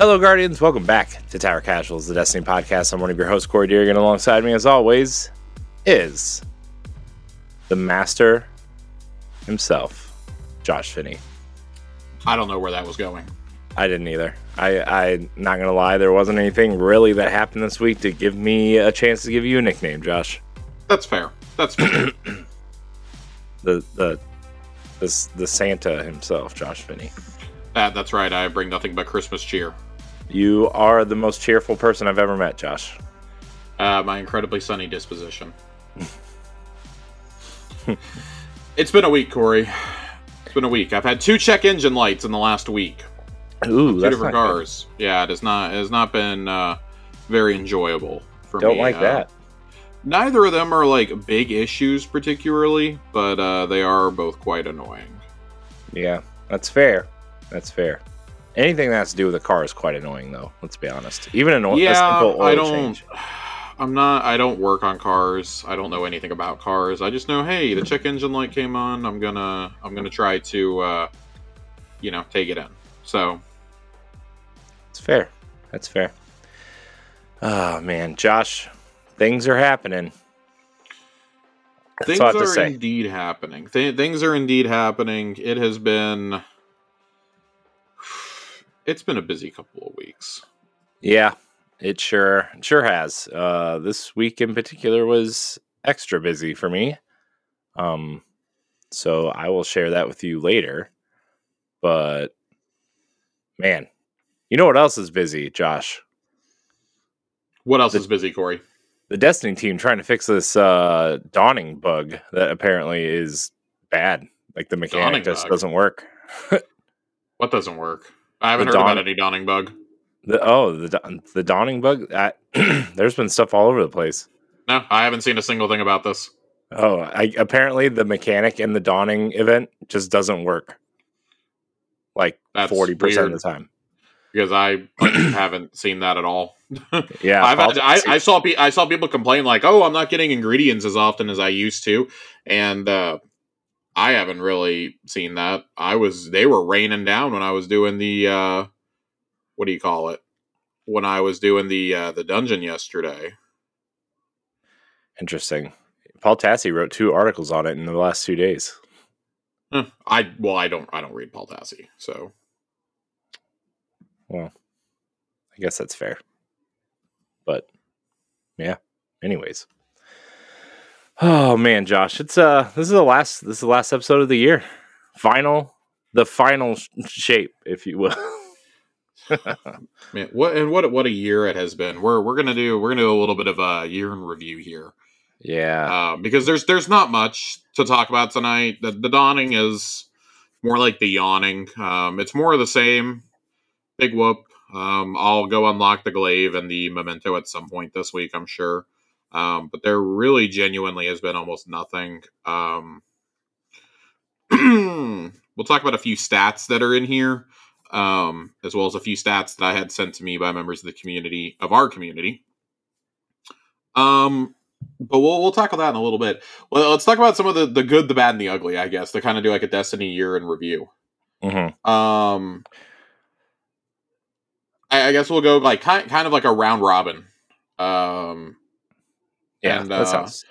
Hello, Guardians. Welcome back to Tower Casuals, the Destiny podcast. I'm one of your hosts, Corey Deerigan. Alongside me, as always, is the master himself, Josh Finney. I don't know where that was going. I didn't either. I, I'm not gonna lie, there wasn't anything really that happened this week to give me a chance to give you a nickname, Josh. That's fair. That's fair. The the the, the Santa himself, Josh Finney. that, that's right. I bring nothing but Christmas cheer. You are the most cheerful person I've ever met, Josh. Uh, my incredibly sunny disposition. it's been a week, Corey. It's been a week. I've had two check engine lights in the last week. Ooh, Two that's different not good. cars. Yeah, it has not. It has not been uh, very enjoyable for Don't me. like Uh, that. Neither of them are like big issues particularly, but uh, they are both quite annoying. Yeah, that's fair. That's fair. Anything that has to do with a car is quite annoying, though. Let's be honest. Even an oil, yeah, oil I don't. change. I'm not. I don't work on cars. I don't know anything about cars. I just know, hey, the check engine light came on. I'm gonna. I'm gonna try to, uh, you know, take it in. So It's fair. That's fair. Oh man, Josh, things are happening. That's things all I have to are indeed happening. Th- things are indeed happening. It has been. It's been a busy couple of weeks. Yeah, it sure it sure has. Uh, this week in particular was extra busy for me. Um, so I will share that with you later. But man, you know what else is busy, Josh? What else The- is busy, Corey? The Destiny team trying to fix this uh, dawning bug that apparently is bad. Like the mechanic Dawning just bug? doesn't work. What doesn't work? I haven't heard dawn- about any dawning bug. The oh the the dawning bug. I, there's been stuff all over the place. No, I haven't seen a single thing about this. Oh, I, apparently the mechanic in the dawning event just doesn't work. Like forty percent of the time. because I haven't seen that at all. Yeah, I've had, I, I saw pe- I saw people complain like, "Oh, I'm not getting ingredients as often as I used to," and uh, I haven't really seen that. I was they were raining down when I was doing the uh, what do you call it? When I was doing the uh, the dungeon yesterday. interesting. Paul Tassi wrote two articles on it in the last two days. Huh. I well, I don't I don't read Paul Tassi, so well, I guess that's fair. But yeah. Anyways. Oh man, Josh, it's uh this is the last this is the last episode of the year. Final the final sh- shape, if you will. man, what and what what a year it has been. We're we're gonna do we're gonna do a little bit of a year in review here. yeah. um, because there's there's not much to talk about tonight. The, the dawning is more like the yawning. Um, it's more of the same. Big whoop. Um, I'll go unlock the glaive and the memento at some point this week, I'm sure. Um, but there really genuinely has been almost nothing. Um, we'll talk about a few stats that are in here, um, as well as a few stats that I had sent to me by members of the community of our community. Um, but we'll we'll tackle that in a little bit. Well, let's talk about some of the the good, the bad, and the ugly. I guess to kind of do like a Destiny year in review. Mhm. Um, I, I guess we'll go like kind kind of like a round robin. Um, Yeah, And, that uh, sounds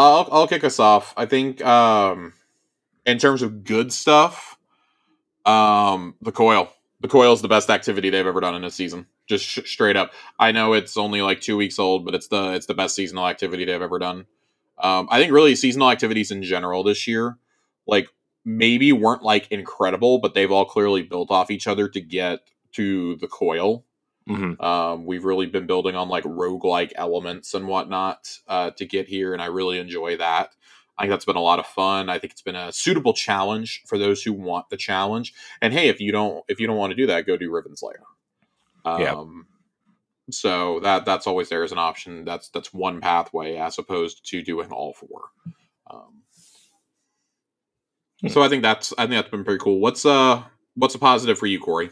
I'll I'll kick us off. I think um, in terms of good stuff, um, the coil. The coil is the best activity they've ever done in a season. Just sh- straight up. I know it's only like two weeks old, but it's the it's the best seasonal activity they've ever done. Um, I think really seasonal activities in general this year, like maybe weren't like incredible, but they've all clearly built off each other to get to the coil. Mhm. Um, we've really been building on like roguelike elements and whatnot uh, to get here, and I really enjoy that. I think that's been a lot of fun. I think it's been a suitable challenge for those who want the challenge. And hey, if you don't if you don't want to do that, go do Riven's Lair. Um, Yeah. So that that's always there as an option. That's that's one pathway as opposed to doing all four. Um, Hmm. So I think that's I think that's been pretty cool. What's uh what's a positive for you, Corey?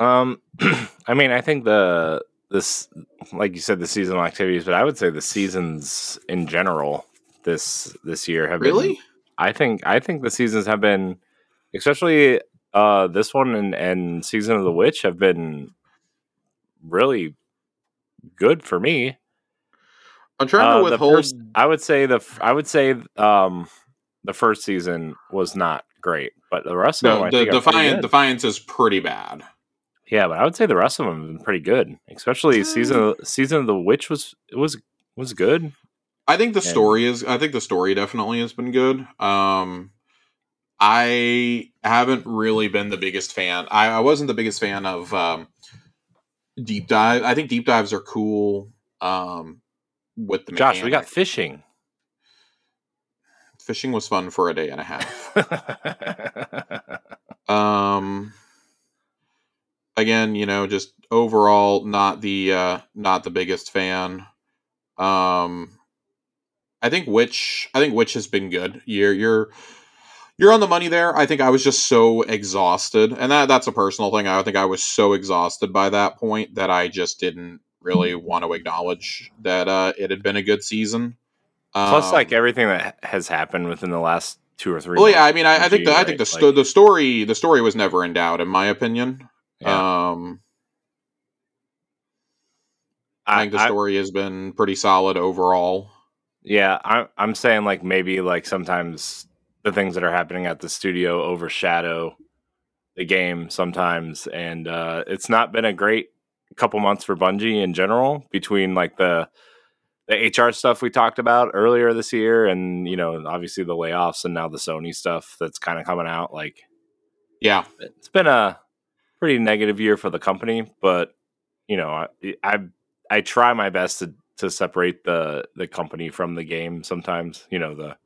Um, I mean, I think the this, like you said, the seasonal activities, but I would say the seasons in general this this year have been. Really? I think I think the seasons have been, especially uh, this one and, and Season of the Witch have been really good for me. I'm trying Uh, to the withhold. first- I would say the I would say um, the first season was not great, but the rest of them, no, I the think are Defiant good. Defiance is pretty bad. Yeah, but I would say the rest of them have been pretty good. Especially season of, season of the witch was it was was good. I think the And- story is. I think the story definitely has been good. Um, I haven't really been the biggest fan. I, I wasn't the biggest fan of um, deep dive. I think deep dives are cool. Um, with the Josh, we got fishing. fishing was fun for a day and a half. um, again, you know, just overall not the uh, not the biggest fan. Um, I think Witch I think Witch has been good. You're you're you're on the money there. I think I was just so exhausted, and that that's a personal thing. I think I was so exhausted by that point that I just didn't really want to acknowledge that uh, it had been a good season. Plus, Um, like everything that has happened within the last two or three. well, yeah, I mean, I, I think the, you, I think the sto- Like, the story the story was never in doubt, in my opinion. Yeah. Um, I think the I- story has been pretty solid overall. Yeah, I'm I'm saying like maybe like sometimes the things that are happening at the studio overshadow the game sometimes, and uh, it's not been a great couple months for Bungie in general between like the the HR stuff we talked about earlier this year, and you know obviously the layoffs and now the Sony stuff that's kind of coming out. Like Yeah, it's been a pretty negative year for the company, but you know I I, I try my best to to separate the the company from the game sometimes you know the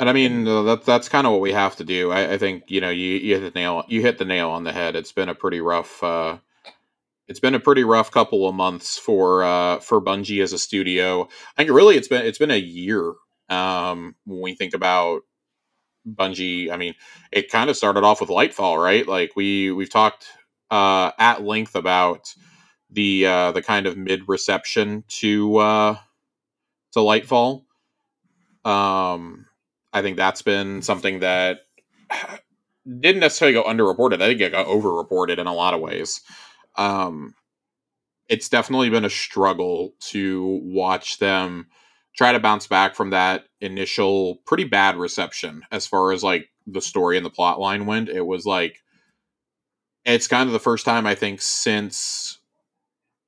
and I mean that that's kind of what we have to do. I, I think you know you you hit the nail you hit the nail on the head. It's been a pretty rough. Uh, it's been a pretty rough couple of months for uh, for Bungie as a studio. I think really it's been it's been a year um, when we think about Bungie. I mean, it kind of started off with Lightfall, right? Like we we've talked uh, at length about the uh, the kind of mid reception to uh, to Lightfall. Um, I think that's been something that didn't necessarily go underreported. I think it got overreported in a lot of ways. Um, it's definitely been a struggle to watch them try to bounce back from that initial pretty bad reception as far as like the story and the plot line went. It was like it's kind of the first time I think since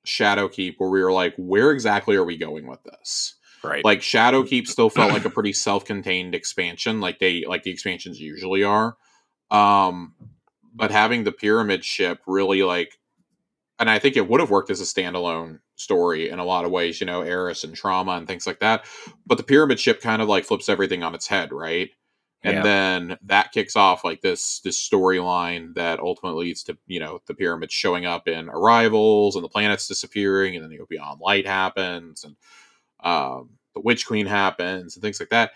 Shadowkeep where we were like, where exactly are we going with this? right like shadowkeep still felt like a pretty self-contained expansion like they like the expansions usually are um but having the pyramid ship really like and i think it would have worked as a standalone story in a lot of ways you know eris and trauma and things like that but the pyramid ship kind of like flips everything on its head right? And Yeah. then that kicks off like this this storyline that ultimately leads to you know the pyramids showing up in arrivals and the planets disappearing and then the beyond light happens and um, the witch queen happens and things like that.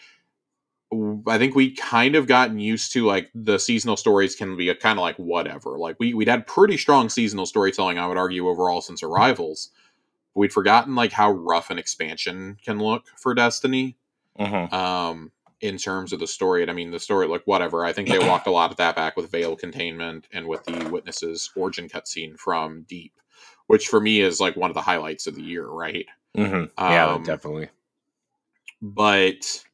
I think we kind of gotten used to like the seasonal stories can be a kind of like whatever. Like we, we'd had pretty strong seasonal storytelling i would argue overall since arrivals we'd forgotten like how rough an expansion can look for destiny Mhm. um in terms of the story. And i mean the story like whatever. I think they walked a lot of that back with veil containment and with the witnesses origin cutscene from deep which for me is like one of the highlights of the year right? Mhm. yeah Um, definitely. but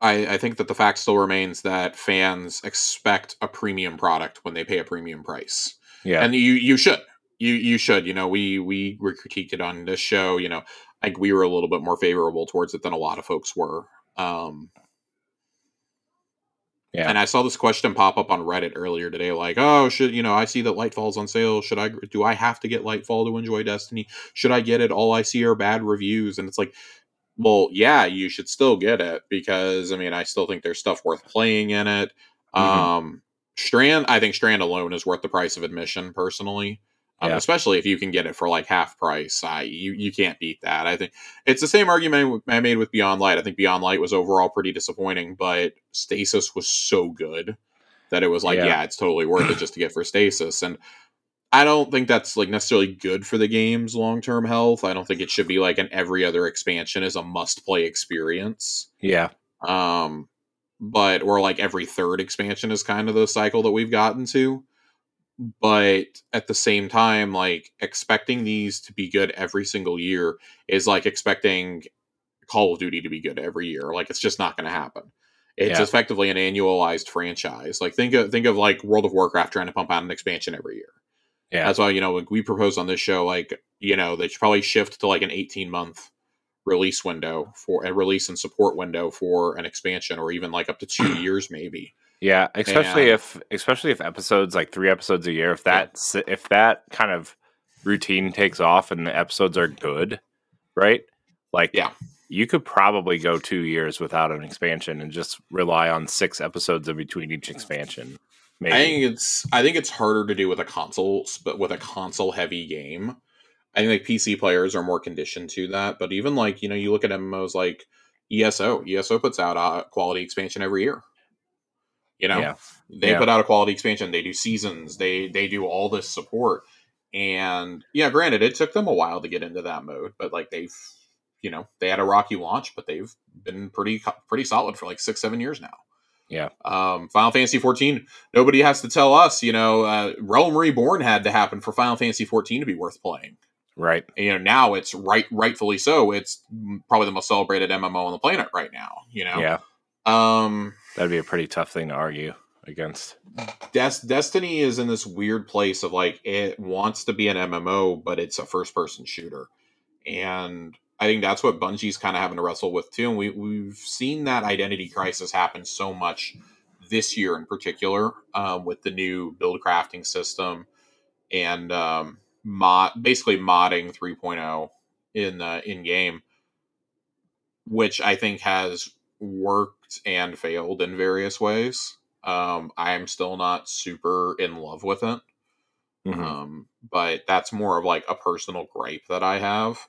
I, I think that the fact still remains that fans expect a premium product when they pay a premium price, yeah. And you you should you you should you know we we were critiqued it on this show you know I think we were a little bit more favorable towards it than a lot of folks were. Um, Yeah. And I saw this question pop up on Reddit earlier today, like, "Oh, should you know? I see that Lightfall's on sale. Should I? Do I have to get Lightfall to enjoy Destiny? Should I get it? All I see are bad reviews." And it's like, well, yeah, you should still get it because I mean, I still think there's stuff worth playing in it. Mhm. Um, Strand, I think Strand alone is worth the price of admission, personally. Um, Yeah. Especially if you can get it for like half price, I you you can't beat that. I think it's the same argument I made with Beyond Light. I think Beyond Light was overall pretty disappointing, but Stasis was so good that it was like, Yeah. yeah, it's totally worth it just to get for Stasis. And I don't think that's like necessarily good for the game's long term health. I don't think it should be like an every other expansion is a must play experience. Yeah. Um, but or like every third expansion is kind of the cycle that we've gotten to. But at the same time, like expecting these to be good every single year is like expecting Call of Duty to be good every year. Like it's just not going to happen. It's Yeah. effectively an annualized franchise. Like think of think of like World of Warcraft trying to pump out an expansion every year. Yeah. That's why you know like we propose on this show like you know they should probably shift to like an eighteen month release window for a release and support window for an expansion or even like up to two years maybe. Yeah, especially And- if especially if episodes like three episodes a year, if that s if that kind of routine takes off and the episodes are good, right? Like Yeah. you could probably go two years without an expansion and just rely on six episodes in between each expansion. Maybe. I think it's I think it's harder to do with a console, but with a console heavy game. I think like PC players are more conditioned to that. But even like you know you look at MMOs like ESO. ESO puts out a quality expansion every year. You know Yeah. they Yeah. put out a quality expansion. They do seasons. They they do all this support. And yeah, granted, it took them a while to get into that mode, but like they've you know they had a rocky launch, but they've been pretty pretty solid for like six seven years now. Yeah. Um, Final Fantasy 14. Nobody has to tell us. You know, uh, Realm Reborn had to happen for Final Fantasy 14 to be worth playing. right. And, you know, now it's right, rightfully so. It's probably the most celebrated MMO on the planet right now. You know. Yeah. Um, That'd be a pretty tough thing to argue against. Des- Destiny is in this weird place of like it wants to be an MMO, but it's a first person shooter, and I think that's what Bungie's kind of having to wrestle with too. And we we've seen that identity crisis happen so much this year in particular um, with the new build crafting system and um, mod basically modding 3.0 in uh, in game, which I think has worked and failed in various ways. Um, I'm still not super in love with it. Mhm. Um, but that's more of like a personal gripe that I have.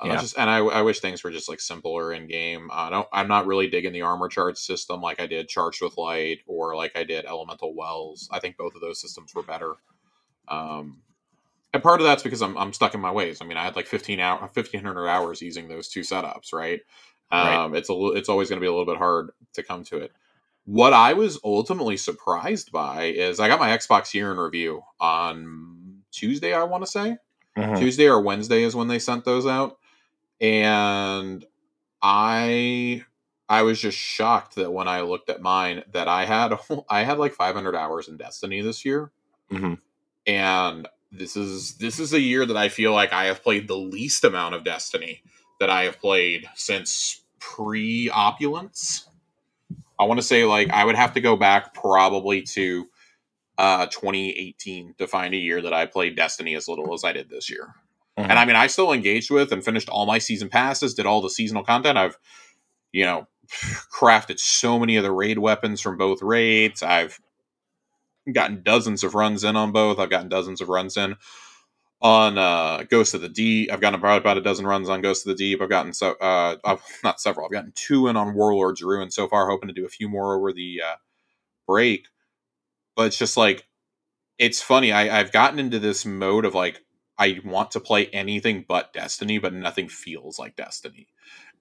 Uh, Yeah. just, and I, I wish things were just like simpler in game. I don't, I'm not really digging the armor charge system like I did Charged with Light or like I did Elemental Wells. I think both of those systems were better. Um, and part of that's because I'm, I'm stuck in my ways. I mean, I had like 15 hour, 1500 hours using those two setups, right? Right. Um, it's a, it's always going to be a little bit hard to come to it. What I was ultimately surprised by is I got my Xbox year in review on Tuesday, I want to say. Mhm. Tuesday or Wednesday is when they sent those out. And I I was just shocked that when I looked at mine that I had I had like 500 hours in Destiny this year. Mhm. And this is this is a year that I feel like I have played the least amount of Destiny that I have played since pre-opulence. I want to say like I would have to go back probably to uh 2018 to find a year that I played Destiny as little as I did this year. Mhm. And I mean I still engaged with and finished all my season passes, did all the seasonal content. I've you know crafted so many of the raid weapons from both raids. I've gotten dozens of runs in on both. I've gotten dozens of runs in on uh, Ghost of the Deep. I've gotten about, about a dozen runs on Ghost of the Deep. I've gotten so uh, I've, not several. I've gotten two in on Warlord's Ruin so far. Hoping to do a few more over the uh, break. But it's just like it's funny. I, I've gotten into this mode of like I want to play anything but Destiny, but nothing feels like Destiny,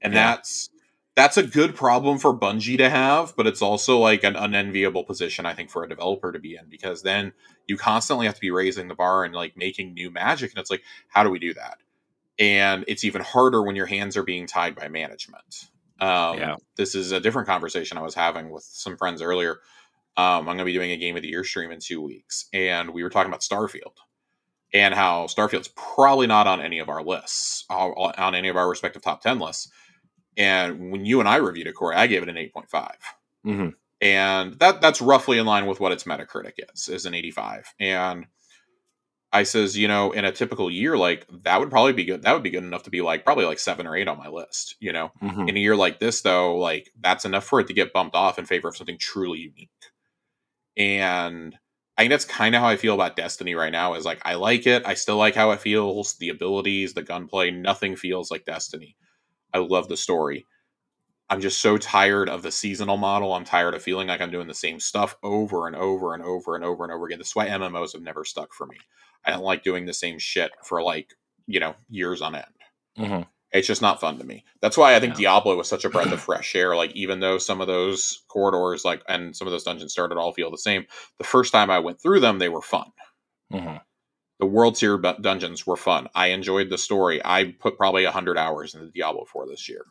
and Yeah. that's that's a good problem for Bungie to have, but it's also like an unenviable position I think for a developer to be in because then you constantly have to be raising the bar and like making new magic and it's like how do we do that? And it's even harder when your hands are being tied by management. Um, Yeah. This is a different conversation I was having with some friends earlier. Um, I'm going to be doing a game of the year stream in two weeks, and we were talking about Starfield and how Starfield's probably not on any of our lists, uh, on any of our respective top 10 lists. And when you and I reviewed it, Corey, I gave it an 8.5. Mhm. And that that's roughly in line with what its Metacritic is, is an 85. And I says, you know, in a typical year, like that would probably be good. That would be good enough to be like probably like seven or eight on my list, you know. Mhm. In a year like this, though, like that's enough for it to get bumped off in favor of something truly unique. And I think that's kind of how I feel about Destiny right now. Is like I like it. I still like how it feels, the abilities, the gunplay. Nothing feels like Destiny. I love the story. I'm just so tired of the seasonal model. I'm tired of feeling like I'm doing the same stuff over and over and over and over and over again. That's why MMOs have never stuck for me. I don't like doing the same shit for like, you know, years on end. Mhm. It's just not fun to me. That's why I think Yeah. Diablo was such a breath of fresh air. Like even though some of those corridors, like and some of those dungeons started all feel the same. The first time I went through them, they were fun. hmm The World Tier dungeons were fun. I enjoyed the story. I put probably hundred hours into Diablo Four this year.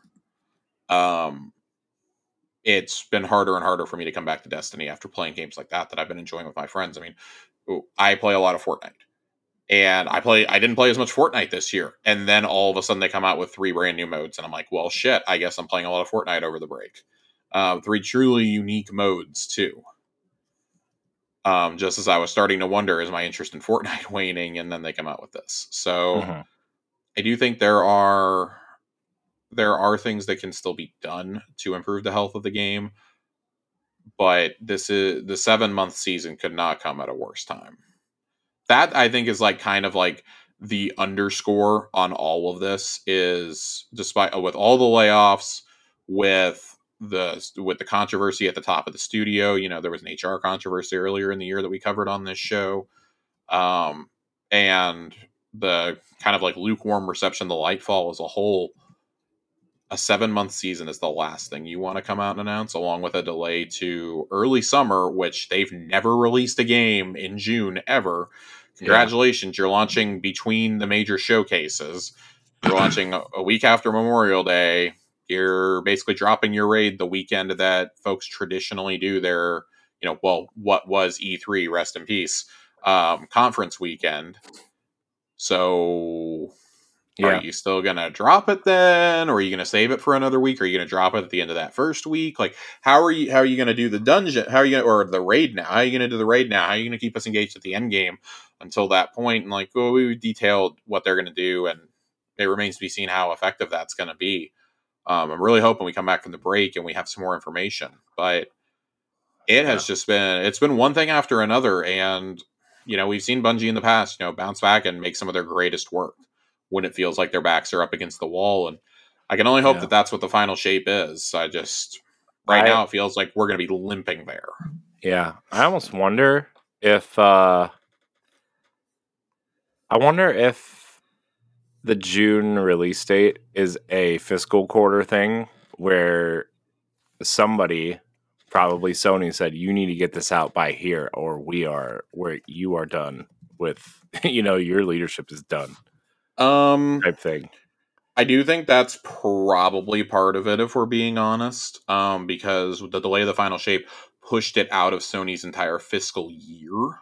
Um, it's been harder and harder for me to come back to Destiny after playing games like that that I've been enjoying with my friends. I mean, I play a lot of Fortnite, and I play. I didn't play as much Fortnite this year, and then all of a sudden they come out with three brand new modes, and I'm like, well, shit. I guess I'm playing a lot of Fortnite over the break. Um, three truly unique modes too. Um, just as I was starting to wonder, is my interest in Fortnite waning? And then they come out with this. So Mhm. I do think there are there are things that can still be done to improve the health of the game, but this is the seven month season could not come at a worse time. That I think is like kind of like the underscore on all of this is despite with all the layoffs with the with the controversy at the top of the studio you know there was an hr controversy earlier in the year that we covered on this show um and the kind of like lukewarm reception the lightfall as a whole a seven month season is the last thing you want to come out and announce along with a delay to early summer which they've never released a game in june ever. Congratulations you're launching between the major showcases. You're launching a week after memorial day you're basically dropping your raid the weekend that folks traditionally do their you know well what was e3 rest in peace um, conference weekend so Yeah. are you still gonna drop it then, or are you gonna save it for another week? Are you gonna drop it at the end of that first week? Like, how are you? How are you gonna do the dungeon? How are you gonna or the raid now? How are you gonna do the raid now? How are you gonna keep us engaged at the end game until that point? And like, well, we detailed what they're gonna do, and it remains to be seen how effective that's gonna be. Um, I'm really hoping we come back from the break and we have some more information, but it has just been it's been one thing after another, and you know we've seen Bungie in the past, you know, bounce back and make some of their greatest work when it feels like their backs are up against the wall. And I can only hope Yeah. that that's what the final shape is. I just right I- now it feels like we're going to be limping there. Yeah, I almost wonder if uh I wonder if the June release date is a fiscal quarter thing where somebody probably Sony said you need to get this out by here or we are where you are done with you know your leadership is done Um, type thing. I do think that's probably part of it, if we're being honest, um, because the delay of the final shape pushed it out of Sony's entire fiscal year.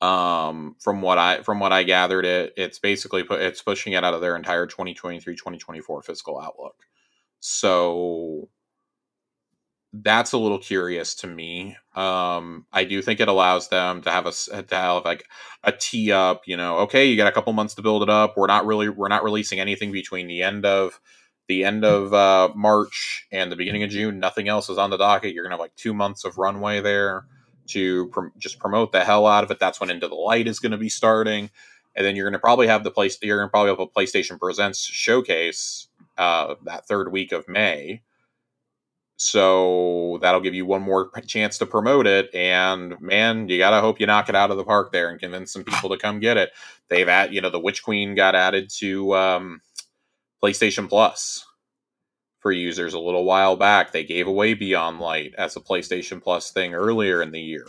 Um, from what I from what I gathered, it it's basically put it's pushing it out of their entire 2023-2024 fiscal outlook. So that's a little curious to me. Um, I do think it allows them to have a to have like a tee up. You know, okay, you got a couple months to build it up. We're not really we're not releasing anything between the end of the end of uh, March and the beginning of June. Nothing else is on the docket. You're gonna have like two months of runway there to just promote the hell out of it. That's when Into the Light is going to be starting, and then you're going to probably have the place. You're going to probably have a PlayStation Presents showcase uh, that third week of May. So that'll give you one more chance to promote it. And man, you gotta hope you knock it out of the park there and convince some people to come get it. They've at you know the Witch Queen got added to um, PlayStation Plus for users a little while back. They gave away Beyond Light as a PlayStation Plus thing earlier in the year.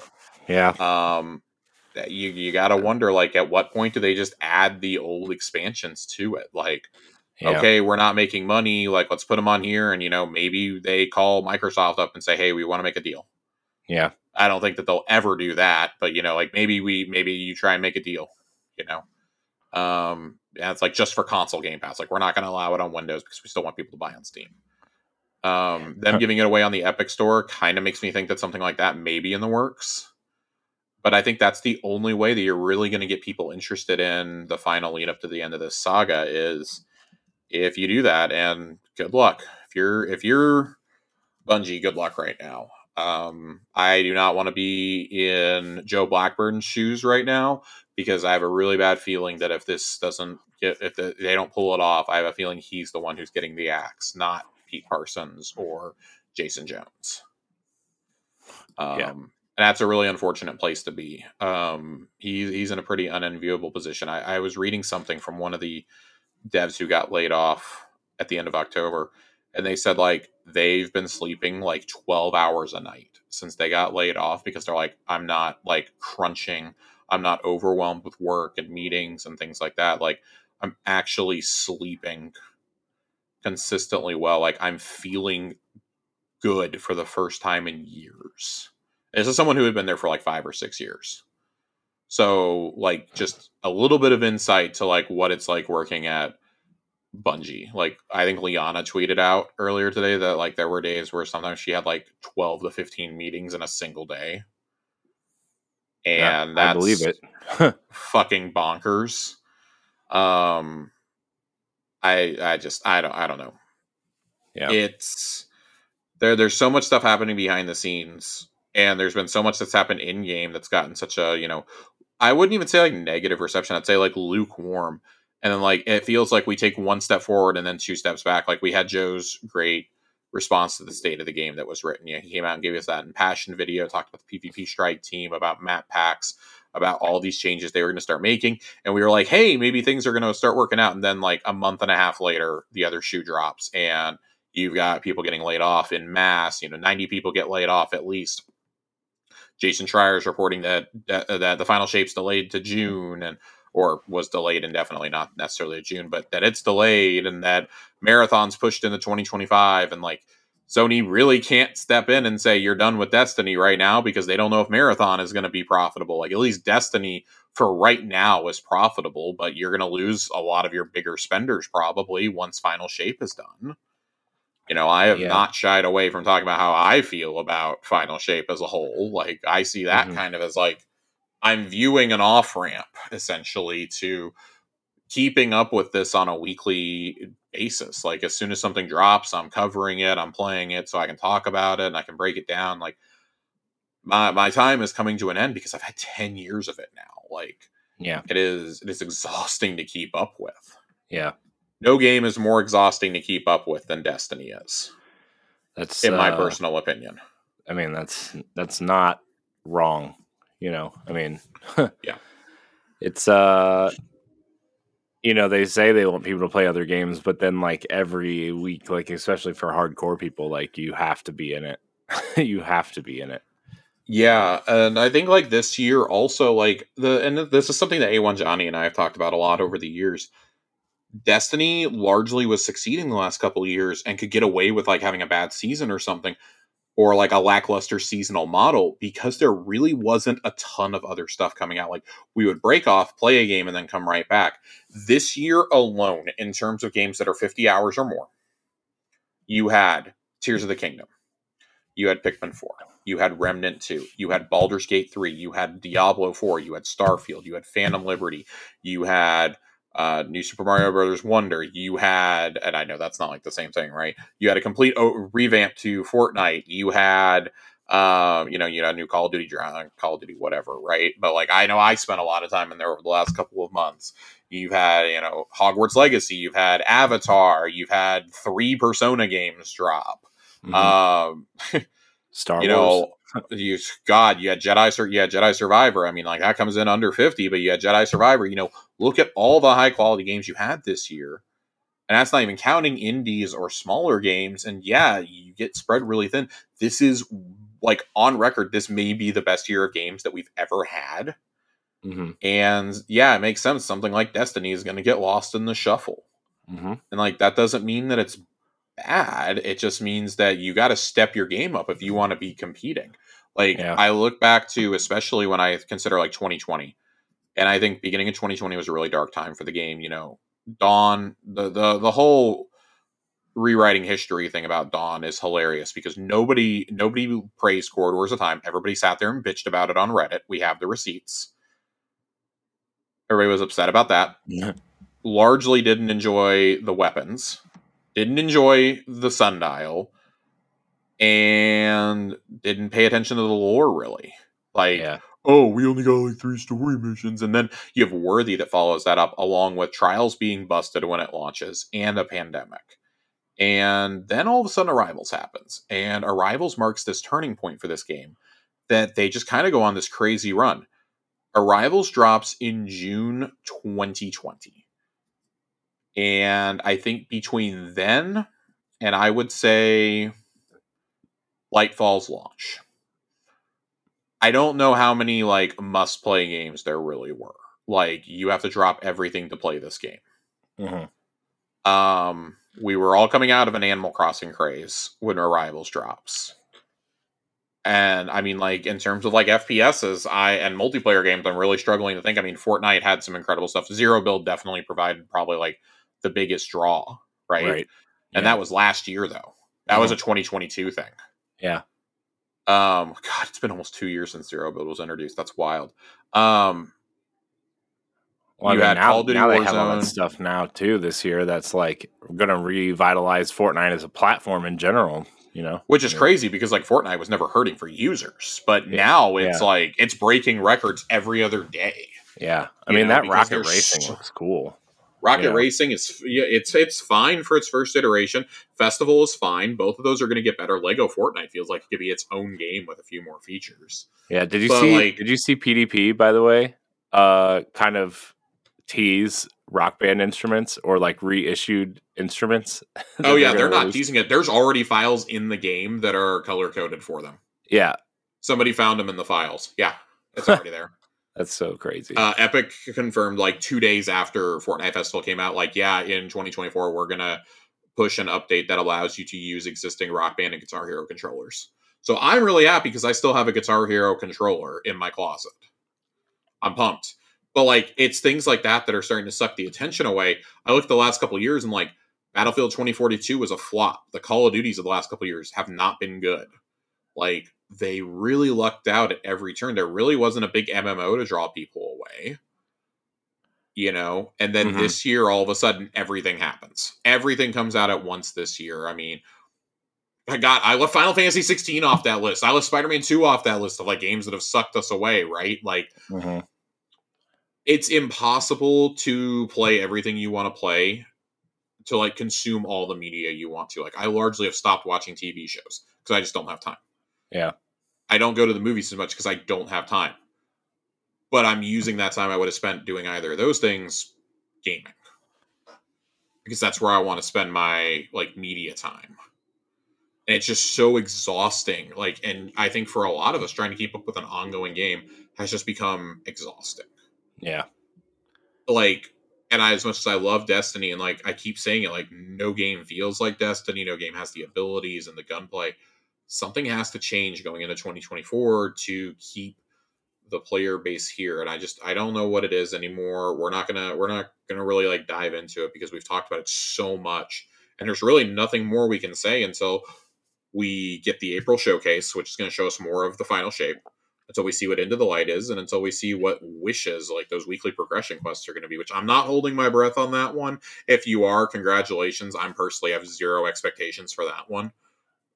Yeah. Um, you you gotta wonder like at what point do they just add the old expansions to it? Like Yeah. okay, we're not making money. Like, let's put them on here. And, you know, maybe they call Microsoft up and say, hey, we want to make a deal. Yeah. I don't think that they'll ever do that. But, you know, like maybe we, maybe you try and make a deal, you know? Um, and it's like just for console Game Pass. Like, we're not going to allow it on Windows because we still want people to buy on Steam. Um, them giving it away on the Epic Store kind of makes me think that something like that may be in the works. But I think that's the only way that you're really going to get people interested in the final lead up to the end of this saga is if you do that and good luck if you're if you're bungie good luck right now um i do not want to be in joe blackburn's shoes right now because i have a really bad feeling that if this doesn't get if the, they don't pull it off i have a feeling he's the one who's getting the axe not pete parsons or jason jones. Um Yeah. and that's a really unfortunate place to be. Um he, he's in a pretty unenviable position. I, I was reading something from one of the devs who got laid off at the end of October, and they said like they've been sleeping like 12 hours a night since they got laid off because they're like, I'm not like crunching, I'm not overwhelmed with work and meetings and things like that. Like, I'm actually sleeping consistently well. Like, I'm feeling good for the first time in years. This is someone who had been there for like five or six years. So, like, just a little bit of insight to like what it's like working at Bungie. Like, I think Liana tweeted out earlier today that like there were days where sometimes she had like twelve to fifteen meetings in a single day, and yeah, that's I believe it. fucking bonkers. Um, I I just I don't I don't know. Yeah, it's there. There's so much stuff happening behind the scenes and there's been so much that's happened in game that's gotten such a you know i wouldn't even say like negative reception i'd say like lukewarm and then like it feels like we take one step forward and then two steps back like we had joe's great response to the state of the game that was written. Yeah he came out and gave us that impassioned video talked about the pvp strike team about map packs about all these changes they were going to start making. And we were like hey maybe things are going to start working out. And then like a month and a half later the other shoe drops and you've got people getting laid off in mass you know 90 people get laid off at least. Jason Schreier is reporting that, that, that the final shape's delayed to June and or was delayed indefinitely, not necessarily June, but that it's delayed and that marathons pushed into 2025 and like Sony really can't step in and say you're done with Destiny right now because they don't know if marathon is going to be profitable. Like at least Destiny for right now is profitable, but you're going to lose a lot of your bigger spenders probably once final shape is done. You know, I have yeah. not shied away from talking about how I feel about Final Shape as a whole. Like, I see that mm-hmm. kind of as like I'm viewing an off ramp essentially to keeping up with this on a weekly basis. Like, as soon as something drops, I'm covering it, I'm playing it so I can talk about it and I can break it down. Like, my my time is coming to an end because I've had 10 years of it now. Like, yeah, it is it is exhausting to keep up with. Yeah no game is more exhausting to keep up with than Destiny is. That's in my uh, personal opinion. I mean, that's that's not wrong. You know, I mean, yeah, it's uh, you know, they say they want people to play other games, but then like every week, like especially for hardcore people, like you have to be in it. you have to be in it. Yeah, and I think like this year also like the and this is something that A1 Johnny and I have talked about a lot over the years Destiny largely was succeeding the last couple of years and could get away with like having a bad season or something or like a lackluster seasonal model because there really wasn't a ton of other stuff coming out. Like we would break off, play a game, and then come right back. This year alone, in terms of games that are 50 hours or more, you had Tears of the Kingdom, you had Pikmin 4, you had Remnant 2, you had Baldur's Gate 3, you had Diablo 4, you had Starfield, you had Phantom Liberty, you had uh, New Super Mario Brothers Wonder. You had, and I know that's not like the same thing, right? You had a complete o- revamp to Fortnite. You had, um, you know, you had new Call of Duty, Call of Duty, whatever, right? But like, I know I spent a lot of time in there over the last couple of months. You've had, you know, Hogwarts Legacy. You've had Avatar. You've had three Persona games drop. Mm-hmm. Um, Star you Wars. know, you God, you had Jedi, you had Jedi Survivor. I mean, like that comes in under fifty, but you had Jedi Survivor. You know, look at all the high quality games you had this year, and that's not even counting indies or smaller games. And yeah, you get spread really thin. This is like on record. This may be the best year of games that we've ever had. Mm-hmm. And yeah, it makes sense. Something like Destiny is going to get lost in the shuffle. Mm-hmm. And like that doesn't mean that it's bad. It just means that you got to step your game up if you want to be competing. Like yeah. I look back to especially when I consider like 2020. And I think beginning of 2020 was a really dark time for the game, you know. Dawn, the the the whole rewriting history thing about Dawn is hilarious because nobody nobody praised Corridors of Time. Everybody sat there and bitched about it on Reddit. We have the receipts. Everybody was upset about that. Yeah. Largely didn't enjoy the weapons didn't enjoy the sundial and didn't pay attention to the lore really. Like, yeah. oh, we only got like three story missions. And then you have Worthy that follows that up along with Trials being busted when it launches and a pandemic. And then all of a sudden Arrivals happens. And Arrivals marks this turning point for this game that they just kind of go on this crazy run. Arrivals drops in June 2020 And I think between then and I would say Lightfall's launch. I don't know how many like must play games there really were. Like you have to drop everything to play this game. Mm-hmm. Um, we were all coming out of an Animal Crossing craze when Arrivals drops. And I mean, like in terms of like FPSs, I and multiplayer games, I'm really struggling to think. I mean, Fortnite had some incredible stuff. Zero Build definitely provided probably like the biggest draw, right? Right. And Yeah. that was last year though. That was a 2022 thing. Yeah. Um, God, it's been almost two years since Zero Build was introduced. That's wild. Um, Well, I You mean, had now, Call of Duty now they have all that stuff now too this year. That's like going to revitalize Fortnite as a platform in general. You know, which is Yeah. crazy because like Fortnite was never hurting for users, but Yeah. now it's Yeah. like it's breaking records every other day. Yeah, I mean know, that Rocket Racing so- looks cool. Rocket Yeah. Racing is yeah, it's it's fine for its first iteration. Festival is fine. Both of those are going to get better. Lego Fortnite feels like it could be its own game with a few more features. Yeah, did you But, see? like- did you see PDP by the way? Uh, kind of tease rock band instruments or like reissued instruments. oh yeah, gonna they're not teasing it. There's already files in the game that are color coded for them. Yeah, Somebody found them in the files. Yeah, it's already there. That's so crazy. Uh, Epic confirmed like two days after Fortnite Festival came out, like, yeah, in 2024, we're going to push an update that allows you to use existing Rock Band and Guitar Hero controllers. So I'm really happy because I still have a Guitar Hero controller in my closet. I'm pumped. But like, it's things like that that are starting to suck the attention away. I look at the last couple years and like, Battlefield 2042 was a flop. The Call of Duties of the last couple years have not been good. Like, they really lucked out at every turn. There really wasn't a big MMO to draw people away. You know, and then Mhm. this year, all of a sudden, everything happens. Everything comes out at once this year. I mean, I got I left Final Fantasy 16 off that list. I left Spider Man 2 off that list of like games that have sucked us away. Right? Like, Mhm. it's impossible to play everything you want to play to like consume all the media you want to. Like, I largely have stopped watching TV shows because I just don't have time. Yeah. I don't go to the movies as much because I don't have time. But I'm using that time I would have spent doing either of those things gaming. Because that's where I want to spend my like media time. And it's just so exhausting. Like, and I think for a lot of us trying to keep up with an ongoing game has just become exhausting. Yeah, Like, and I, as much as I love Destiny, and like I keep saying it, like no game feels like Destiny. No game has the abilities and the gunplay. Something has to change going into 2024 to keep the player base here. And I just I don't know what it is anymore. We're not gonna we're not gonna really like dive into it because we've talked about it so much, and there's really nothing more we can say until we get the April showcase, which is going to show us more of the final shape until we see what Into the Light is, and until we see what wishes, like those weekly progression quests, are going to be. Which I'm not holding my breath on that one. If you are, congratulations. I'm personally have zero expectations for that one.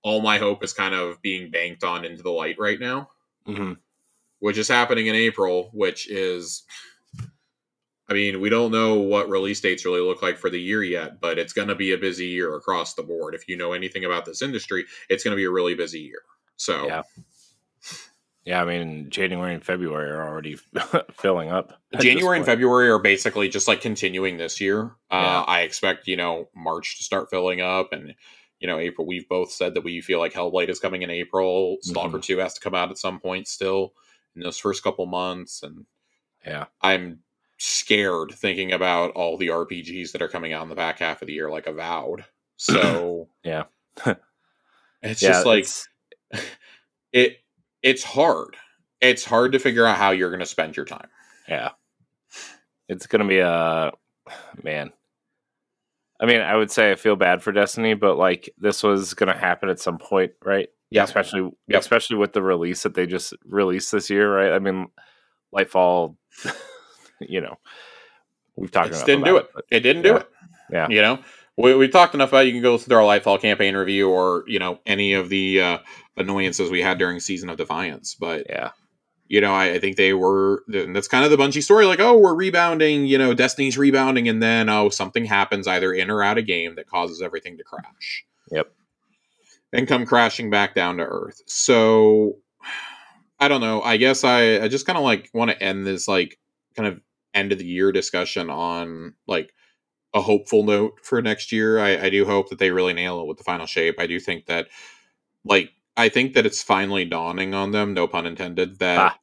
All my hope is kind of being banked on Into the Light right now, hmm which is happening in April. Which is, I mean, we don't know what release dates really look like for the year yet, but it's going to be a busy year across the board. If you know anything about this industry, it's going to be a really busy year. So. Yeah. yeah. I mean, January and February are already filling up. January and. February are basically just like continuing this year. Uh, Yeah. I expect you know March to start filling up, and you know April. We've both said that we feel like Hellblade is coming in April. Stalker mm-hmm. Two has to come out at some point still in those first couple months, and Yeah. I'm scared thinking about all the RPGs that are coming out in the back half of the year, like Avowed. So Yeah. it's Yeah, just like it's- it. It's hard. It's hard to figure out how you're going to spend your time. Yeah. It's going to be a man. I mean, I would say I feel bad for Destiny, but like this was going to happen at some point, right? Yeah. Especially Yep. especially with the release that they just released this year, right? I mean, Lightfall you know, we've talked about It didn't do it. but It didn't do it. Yeah. You know, we, we talked enough about it. you can go through our Lightfall campaign review or, you know, any of the uh, annoyances we had during Season of Defiance. But, yeah. You know, I, I think they were, and that's kind of the Bungie story. Like, oh, we're rebounding, you know, Destiny's rebounding. And then, oh, something happens either in or out of game that causes everything to crash. Yep. And come crashing back down to earth. So, I don't know. I guess I, I just kind of like want to end this, like, kind of end of the year discussion on, like, a hopeful note for next year. I, I do hope that they really nail it with the final shape. I do think that, like, I think that it's finally dawning on them, no pun intended, that Ah.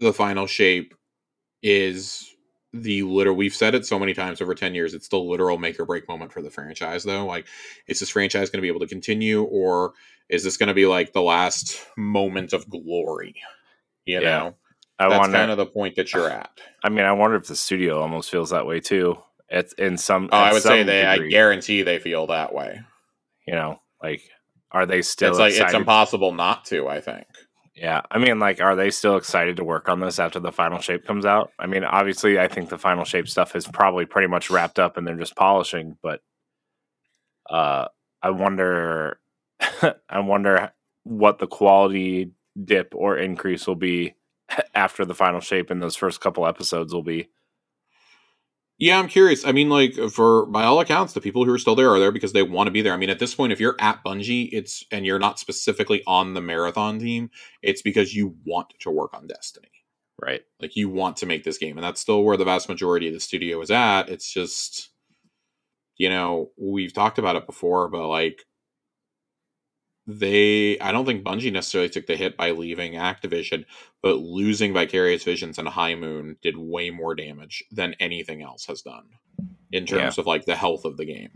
the final shape is the literal we've said it so many times over 10 years it's the literal make or break moment for the franchise though like is this franchise going to be able to continue or is this going to be like the last moment of glory you Yeah. know I that's wonder. kind of the point that you're at I mean, I wonder if the studio almost feels that way too. It's in some. oh i would say they i guarantee they feel that way You know, like, are they still? it's like it's impossible not to i think Yeah, I mean, like, are they still excited to work on this after the final shape comes out? I mean, obviously, I think the final shape stuff is probably pretty much wrapped up, and they're just polishing. But uh, I wonder, I wonder what the quality dip or increase will be after the final shape, and those first couple episodes will be. Yeah, I'm curious. I mean, like for by all accounts, the people who are still there are there because they want to be there. I mean, at this point, if you're at Bungie, it's and you're not specifically on the marathon team, it's because you want to work on Destiny. Right. Like you want to make this game, and that's still where the vast majority of the studio is at. It's just, you know, we've talked about it before, but like they, I don't think Bungie necessarily took the hit by leaving Activision, but losing Vicarious Visions and High Moon did way more damage than anything else has done in terms of like the health of the game.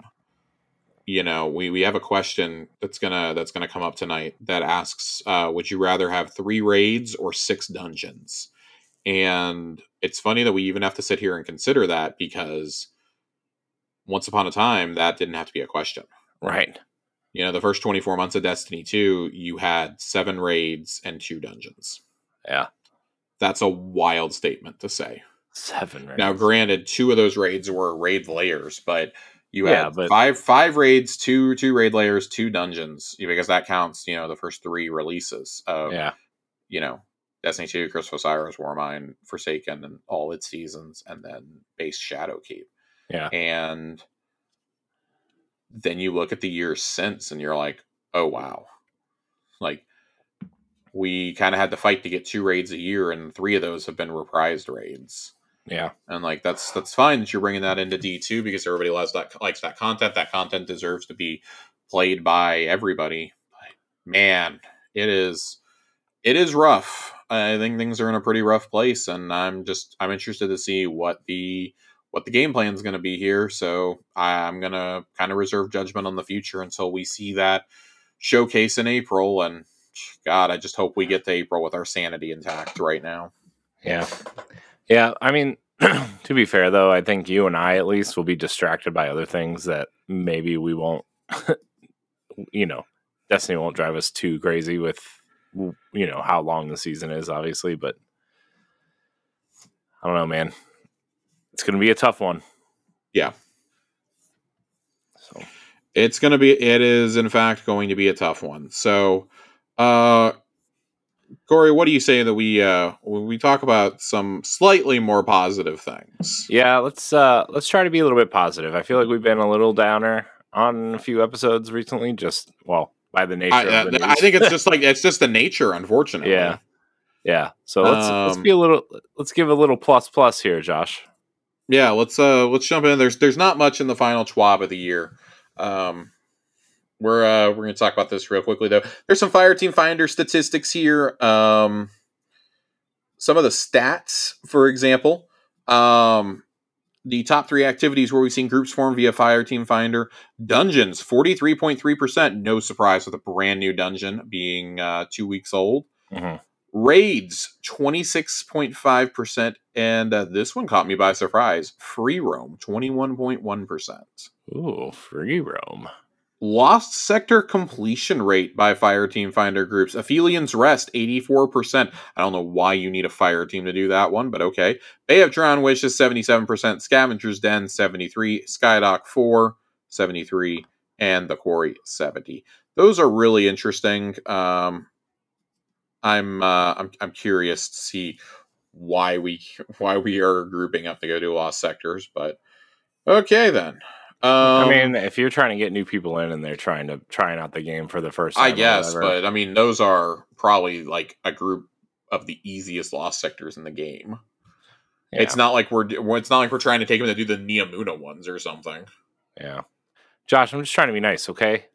You know, we, we have a question that's gonna that's gonna come up tonight that asks, uh, would you rather have three raids or six dungeons? And it's funny that we even have to sit here and consider that because once upon a time that didn't have to be a question. Right. You know, the first 24 months of Destiny 2, you had seven raids and two dungeons. Yeah. That's a wild statement to say. Seven. Right. Now, granted, two of those raids were raid lairs, but you Yeah, had but- five five raids, two two raid lairs, two dungeons, because that counts. You know, the first three releases of yeah. you know Destiny 2, Curse of Osiris, Warmind, Forsaken, and all its seasons, and then base Shadowkeep. Yeah. And then you look at the years since and you're like, oh wow. Like we kind of had to fight to get two raids a year, and three of those have been reprised raids. Yeah. And like that's that's fine that you're bringing that into D two because everybody loves that likes that content. That content deserves to be played by everybody. But man, it is it is rough. I think things are in a pretty rough place, and I'm just I'm interested to see what the what the game plan is going to be here. So I'm gonna kind of reserve judgment on the future until we see that showcase in April. And God, I just hope we get to April with our sanity intact right now. Yeah. Yeah. I mean, to be fair, though, I think you and I at least will be distracted by other things that maybe we won't, you know, Destiny won't drive us too crazy with, you know, how long the season is, obviously. But I don't know, man. It's going to be a tough one. Yeah. So, It's going to be, it is in fact going to be a tough one. So, uh, Corey, what do you say that we, uh, we talk about some slightly more positive things? yeah, let's uh let's try to be a little bit positive. I feel like we've been a little downer on a few episodes recently. Just well, by the nature I, of the uh, I think it's just like, it's just the nature, unfortunately. Yeah. Yeah. So let's let's Um, be a little let's give a little plus plus here, Josh. Yeah, let's uh let's jump in. There's there's not much in the final twab of the year. Um we're uh we're gonna talk about this real quickly though. There's some fire team finder statistics here. Um some of the stats, for example. Um the top three activities where we've seen groups form via Fire Team Finder. Dungeons, 43.3%. No surprise with a brand new dungeon being uh, two weeks old. Mhm. Raids, 26.5%. And uh, this one caught me by surprise. Free roam, 21.1%. Ooh, free roam. Lost sector completion rate by fire team finder groups. Aphelian's Rest, 84%. I don't know why you need a fire team to do that one, but okay. Bay of Drowned Wishes, 77%. Scavenger's Den, 73. Skydock, 4, 73. And The Quarry, 70. Those are really interesting. Um, I'm, uh, I'm I'm curious to see why we why we are grouping up to go do lost sectors, but okay then. Um, I mean, if you're trying to get new people in and they're trying to trying out the game for the first time, I guess, but I mean, those are probably like a group of the easiest lost sectors in the game. Yeah. It's not like we're it's not like we're trying to take him to do the Neomuna ones or something. Yeah. Josh, I'm just trying to be nice, okay?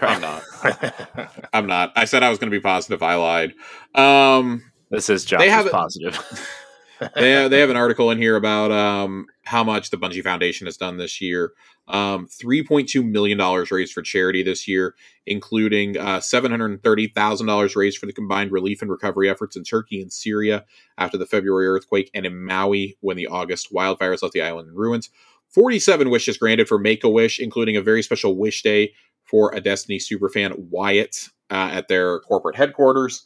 I'm not. I'm not. I said I was going to be positive. I lied. Um, this is Josh They have it- positive. they they have an article in here about um how much the Bungie Foundation has done this year. Um, three point two million dollars raised for charity this year, including uh, seven hundred thirty thousand dollars raised for the combined relief and recovery efforts in Turkey and Syria after the February earthquake, and in Maui when the August wildfires left the island in ruins. Forty-seven wishes granted for Make a Wish, including a very special wish day for a Destiny superfan, Wyatt, uh, at their corporate headquarters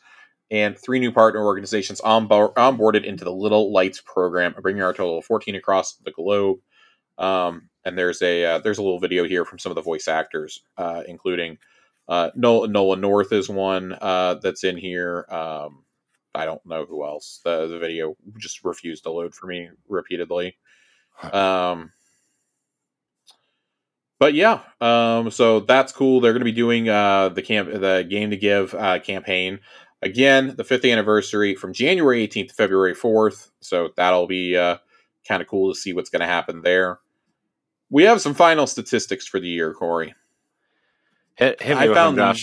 and three new partner organizations onboard, onboarded into the Little Lights program, bringing our total of 14 across the globe. Um, and there's a uh, there's a little video here from some of the voice actors, uh, including uh, Nola, Nola North is one uh, that's in here. Um, I don't know who else. The the video just refused to load for me repeatedly. Um, but yeah, um, so that's cool. They're going to be doing uh, the camp the game to give uh, campaign again the fifth anniversary from January 18th to February 4th. So that'll be uh, kind of cool to see what's going to happen there. We have some final statistics for the year, Corey. hit, hit me I found them.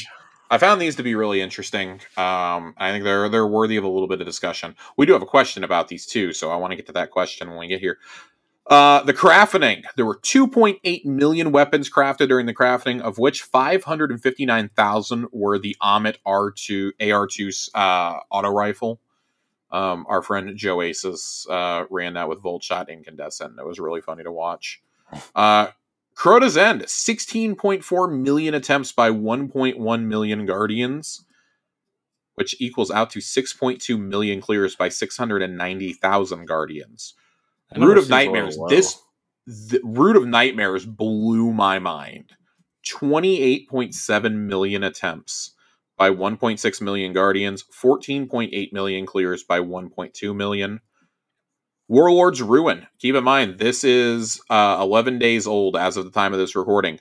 I found these to be really interesting. Um, I think they're they're worthy of a little bit of discussion. We do have a question about these too, so I want to get to that question when we get here. Uh, the crafting. There were 2.8 million weapons crafted during the crafting, of which 559,000 were the Ammit R2 AR2 uh, auto rifle. Um, our friend Joe Aces uh, ran that with Volt Shot Incandescent. It was really funny to watch. Uh, Crota's End, 16.4 million attempts by 1.1 million Guardians, which equals out to 6.2 million clears by 690,000 Guardians. Root of seems a little Nightmares. This the Root of Nightmares blew my mind. 28.7 million attempts by 1.6 million Guardians, 14.8 million clears by 1.2 million. Warlord's Ruin. Keep in mind, this is uh, 11 days old as of the time of this recording.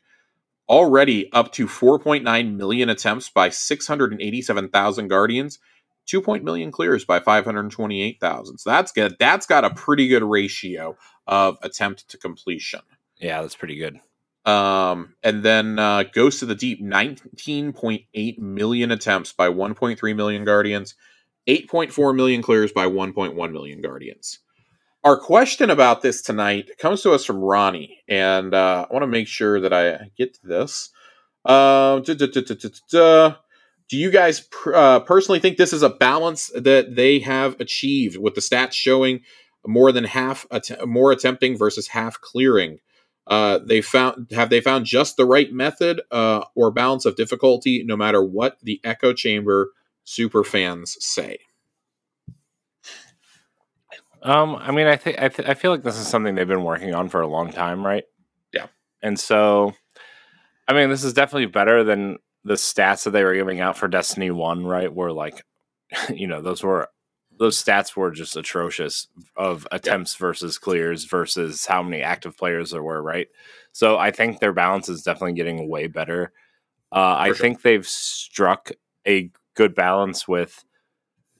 Already up to 4.9 million attempts by 687,000 Guardians, 2 point million clears by 528,000. So that's good. That's got a pretty good ratio of attempt to completion. Yeah, that's pretty good. Um, and then uh, Ghost of the Deep, 19.8 million attempts by 1.3 million Guardians, 8.4 million clears by 1.1 million Guardians. Our question about this tonight comes to us from Ronnie, and uh, I want to make sure that I get to this. Um, duh, do you guys pr- uh, personally think this is a balance that they have achieved with the stats showing more than half att- more attempting versus half clearing? Uh, they found have they found just the right method uh, or balance of difficulty, no matter what the echo chamber super fans say. Um, I mean, I think th- I feel like this is something they've been working on for a long time, right? Yeah. And so, I mean, this is definitely better than the stats that they were giving out for Destiny One, right? were like, you know, those were those stats were just atrocious of attempts versus clears versus how many active players there were, right? So I think their balance is definitely getting way better. Uh, I sure. think they've struck a good balance with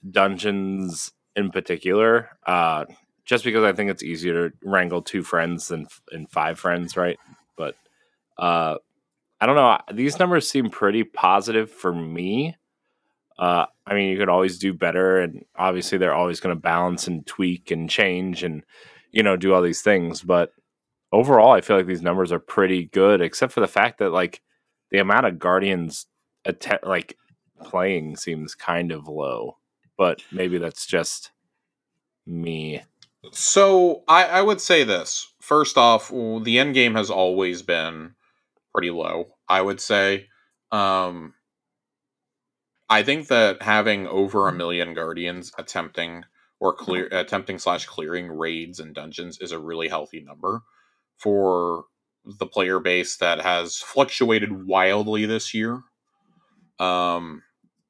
dungeons in particular, uh, just because I think it's easier to wrangle two friends than and five friends, right? But uh, I don't know. These numbers seem pretty positive for me. Uh, I mean, you could always do better, and obviously they're always going to balance and tweak and change and you know do all these things. But overall, I feel like these numbers are pretty good, except for the fact that like the amount of guardians att- like playing seems kind of low. But maybe that's just me. So I, I would say this. First off, the end game has always been pretty low. I would say. Um, I think that having over a million guardians attempting or clear attempting slash clearing raids and dungeons is a really healthy number for the player base that has fluctuated wildly this year. Um,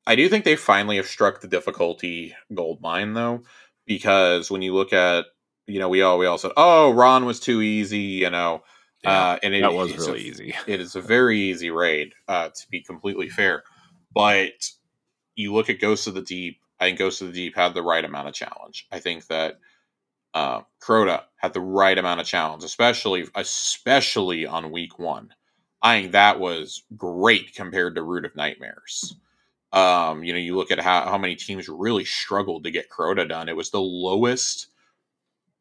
I do think they finally have struck the difficulty gold mine though, because when you look at you know we all we all said oh Ron was too easy you know uh, and it, that was it's a- really easy. it is a very easy raid, uh, to be completely fair. But you look at Ghosts of the Deep. I think Ghosts of the Deep had the right amount of challenge. I think that uh, Crota had the right amount of challenge, especially especially on week one. I think that was great compared to Root of Nightmares. Um, you know, you look at how, how many teams really struggled to get Crota done. It was the lowest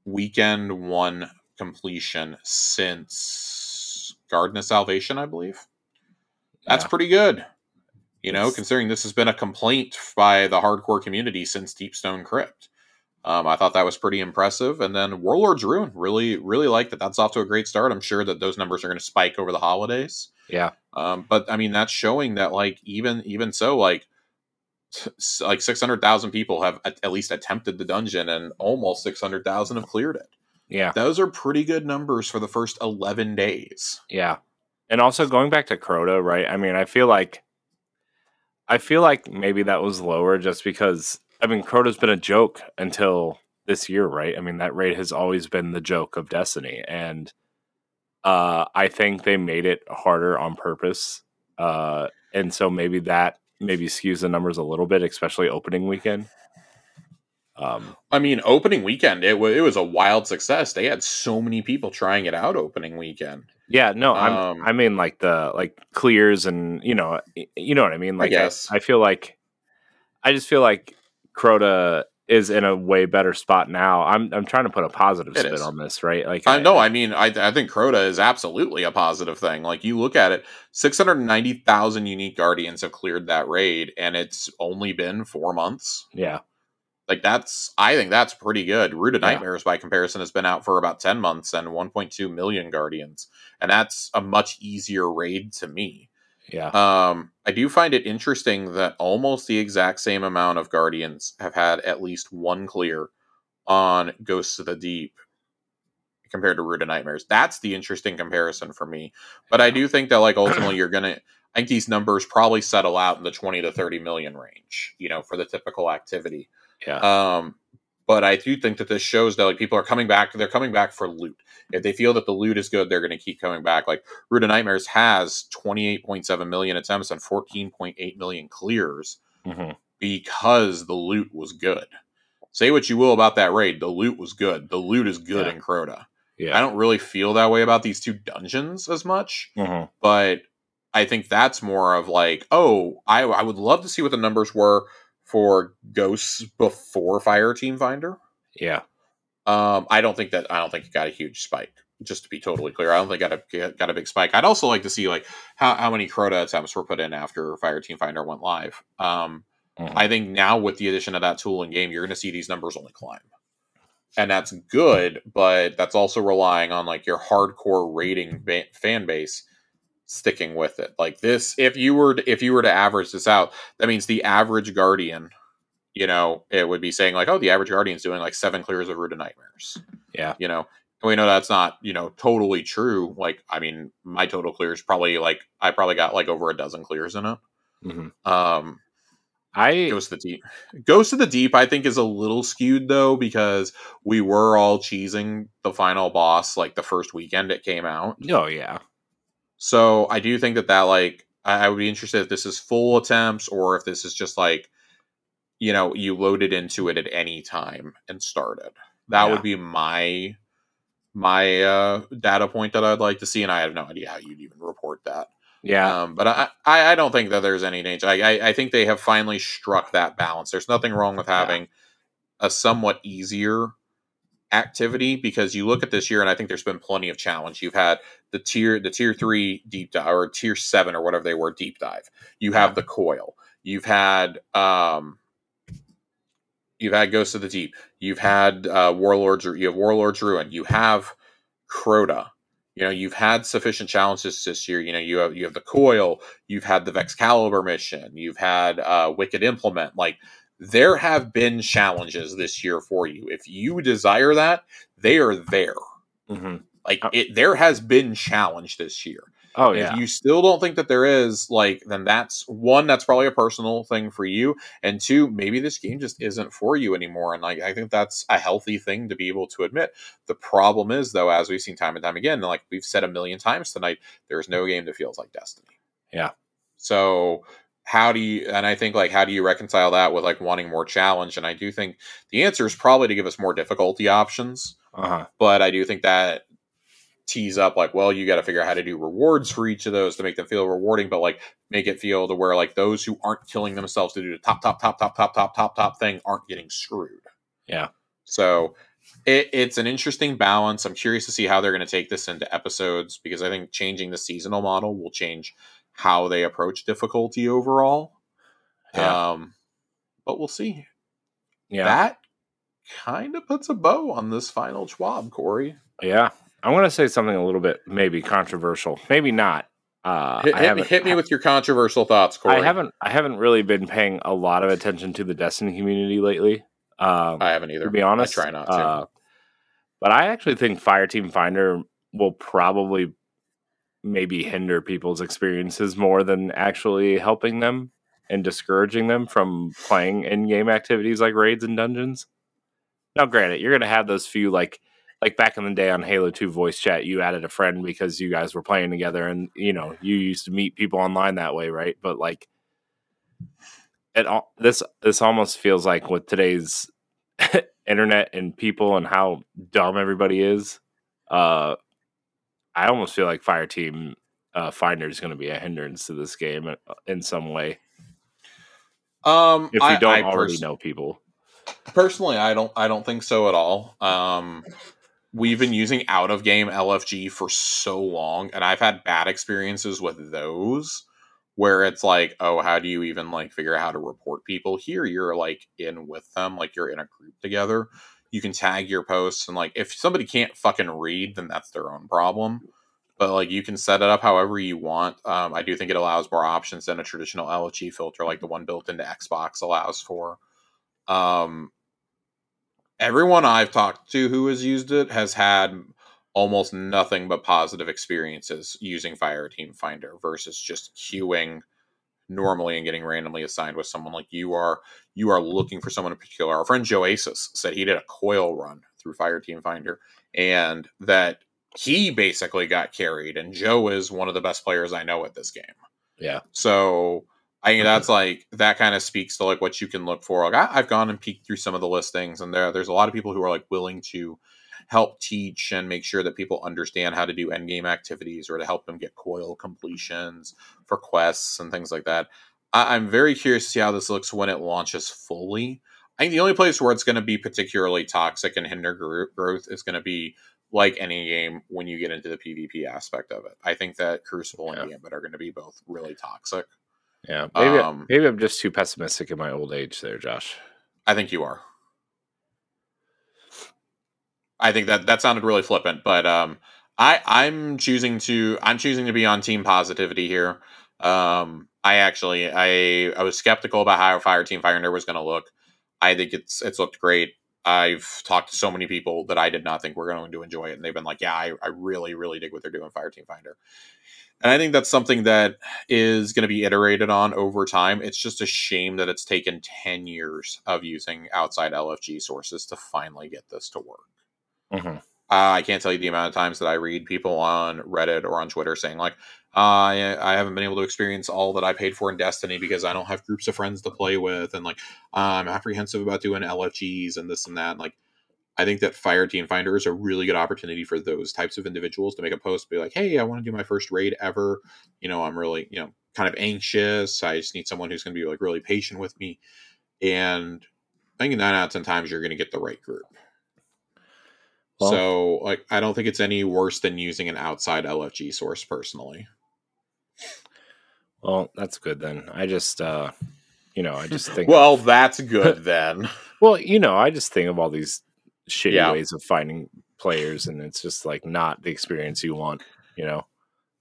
weekend one completion since Garden of Salvation, I believe. That's Yeah. pretty good. You know, considering this has been a complaint by the hardcore community since Deep Stone Crypt. Um, I thought that was pretty impressive. And then Warlord's Ruin, really, really like that. That's off to a great start. I'm sure that those numbers are going to spike over the holidays. Yeah. Um, but I mean, that's showing that like even even so, like like six hundred thousand people have at, least attempted the dungeon, and almost six hundred thousand have cleared it. Yeah. Those are pretty good numbers for the first eleven days. Yeah. And also going back to Crota, right? I mean, I feel like I feel like maybe that was lower just because I mean Crota's been a joke until this year, right? I mean, that raid has always been the joke of Destiny. And uh I think they made it harder on purpose. Uh and so maybe that maybe skews the numbers a little bit, especially opening weekend. Um I mean, opening weekend, it was it was a wild success. They had so many people trying it out opening weekend. Yeah, no, I'm, Um, I mean like the like clears and you know you know what I mean. Like guess. I, feel like I just feel like Crota is in a way better spot now. I'm I'm trying to put a positive It spin is. on this, right? Like I know. I mean, I, I think Crota is absolutely a positive thing. Like you look at it, six hundred ninety thousand unique guardians have cleared that raid, and it's only been four months. yeah, Like that's, I think that's pretty good. Root of Yeah. Nightmares, by comparison, has been out for about ten months and one point two million guardians, and that's a much easier raid to me. yeah, Um, I do find it interesting that almost the exact same amount of Guardians have had at least one clear on Ghosts of the Deep compared to Root of Nightmares. That's the interesting comparison for me. But I do think that like ultimately you're gonna I think these numbers probably settle out in the 20 to 30 million range, you know, for the typical activity. Yeah, Um, but I do think that this shows that like people are coming back. They're coming back for loot. If they feel that the loot is good, they're going to keep coming back. Like Root of Nightmares has 28.7 million attempts and 14.8 million clears hmm because the loot was good. Say what you will about that raid, the loot was good. The loot is good Yeah. in Crota. yeah. I don't really feel that way about these two dungeons as much, hmm but I think that's more of like, oh, I, I would love to see what the numbers were for Ghosts before Fire Team Finder. yeah, Um, I don't think that I don't think it got a huge spike. Just to be totally clear, I don't think it got a got a big spike. I'd also like to see like how, how many Crota attempts were put in after Fire Team Finder went live. Um, mhm. I think now with the addition of that tool in game, you're going to see these numbers only climb, and that's good. But that's also relying on like your hardcore rating ba- fan base sticking with it. Like this, if you were to, if you were to average this out, that means the average Guardian, you know, it would be saying like, oh, the average Guardian's doing like seven clears of Root of Nightmares. yeah, You know, and we know that's not you know totally true. Like, I mean, my total clears probably like I probably got like over a dozen clears in it. hmm Um, I Ghost of the Deep. Ghost of the Deep, I think, is a little skewed though because we were all cheesing the final boss like the first weekend it came out. oh yeah, So I do think that that like I, I would be interested if this is full attempts or if this is just like you know you loaded into it at any time and started. That Yeah. would be my my uh data point that I'd like to see, and I have no idea how you'd even report that. yeah, Um, but I, I, I don't think that there's any danger. I, I, I think they have finally struck that balance. There's nothing wrong with Yeah. having a somewhat easier activity because you look at this year, and I think there's been plenty of challenge. You've had the tier, the tier three deep dive or tier seven or whatever they were deep dive. You have the coil. You've had um, you've had Ghost of the Deep. You've had uh, Warlords. You have Warlords Ruin. You have Crota. You know, you've had sufficient challenges this year. You know, you have you have the coil. You've had the Vexcalibur mission. You've had uh, Wicked Implement. Like there have been challenges this year for you. If you desire that, they are there. hmm Like Oh. it, there has been challenge this year. oh yeah, If you still don't think that there is, like, then that's one, that's probably a personal thing for you. And two, maybe this game just isn't for you anymore. And like I think that's a healthy thing to be able to admit. The problem is though, as we've seen time and time again, like we've said a million times tonight, there's no game that feels like Destiny. Yeah. So how do you and i think like how do you reconcile that with like wanting more challenge and i do think the answer is probably to give us more difficulty options Uh-huh. but i do think that tease up like well you got to figure out how to do rewards for each of those to make them feel rewarding but like make it feel to where like those who aren't killing themselves to do the top top top top top top top top thing aren't getting screwed Yeah. so it, it's an interesting balance i'm curious to see how they're going to take this into episodes because i think changing the seasonal model will change how they approach difficulty overall Yeah. um, but we'll see. Yeah. That kind of puts a bow on this final twab, Corey. yeah. I'm going to say something a little bit maybe controversial. Maybe not. Uh, Hit, hit, me, hit me with your controversial thoughts, Corey. I haven't. I haven't really been paying a lot of attention to the Destiny community lately. Um, I haven't either. to be honest, I try not to. Uh, but I actually think Fireteam Finder will probably maybe hinder people's experiences more than actually helping them and discouraging them from playing in-game activities like raids and dungeons. Now, granted, you're going to have those few like like back in the day on Halo 2 voice chat, you added a friend because you guys were playing together and you know, you used to meet people online that way, right? But like it all this this almost feels like with today's internet and people and how dumb everybody is. Uh I almost feel like Fireteam uh, Finder is going to be a hindrance to this game uh, in some way um, if you I- don't I already pers- know people. Personally, I don't. I don't think so at all. Um, we've been using out of game LFG for so long, and I've had bad experiences with those where it's like, oh, how do you even like figure out how to report people? Here, you're like in with them, like you're in a group together. You can tag your posts, and like if somebody can't fucking read, then that's their own problem. But like you can set it up however you want. Um, I do think it allows more options than a traditional LFG filter, like the one built into Xbox allows for. Um, everyone I've talked to who has used it has had almost nothing but positive experiences using Fire Team Finder versus just queuing normally and getting randomly assigned with someone like you are. You are looking for someone in particular. Our friend Joe Aces said he did a coil run through Fire Team Finder and that he basically got carried. And Joe is one of the best players I know at this game. Yeah. So I think that's like that kind of speaks to like what you can look for. Like I, I've gone and peeked through some of the listings, and there there's a lot of people who are like willing to help teach and make sure that people understand how to do end game activities or to help them get coil completions for quests and things like that. I, I'm very curious to see how this looks when it launches fully. I think the only place where it's going to be particularly toxic and hinder gro- growth is going to be like any game when you get into the PvP aspect of it. I think that Crucible and Yeah. Gambit are going to be both really toxic. Yeah. Maybe Um, maybe I'm just too pessimistic in my old age there, Josh. I think you are. I think that that sounded really flippant, but um, I I'm choosing to I'm choosing to be on team positivity here. Um, I actually I I was skeptical about how Fire Team Finder was going to look. I think it's it's looked great. I've talked to so many people that I did not think were going to enjoy it, and they've been like, "Yeah, I, I really really dig what they're doing, Fire Team Finder." And I think that's something that is going to be iterated on over time. It's just a shame that it's taken 10 years of using outside LFG sources to finally get this to work. Mhm. Uh, I can't tell you the amount of times that I read people on Reddit or on Twitter saying, like, uh, I, I haven't been able to experience all that I paid for in Destiny because I don't have groups of friends to play with. And, like, I'm apprehensive about doing LFGs and this and that. And, like, I think that Fire Team Finder is a really good opportunity for those types of individuals to make a post, be like, "Hey, I want to do my first raid ever. You know, I'm really, you know, kind of anxious. I just need someone who's going to be like really patient with me." And I think nine out of ten times you're going to get the right group. Well- so, like, I don't think it's any worse than using an outside LFG source personally. Well, that's good then. I just uh you know, I just think Well, that's good then. well, you know, I just think of all these shitty Yeah. ways of finding players and it's just like not the experience you want, you know.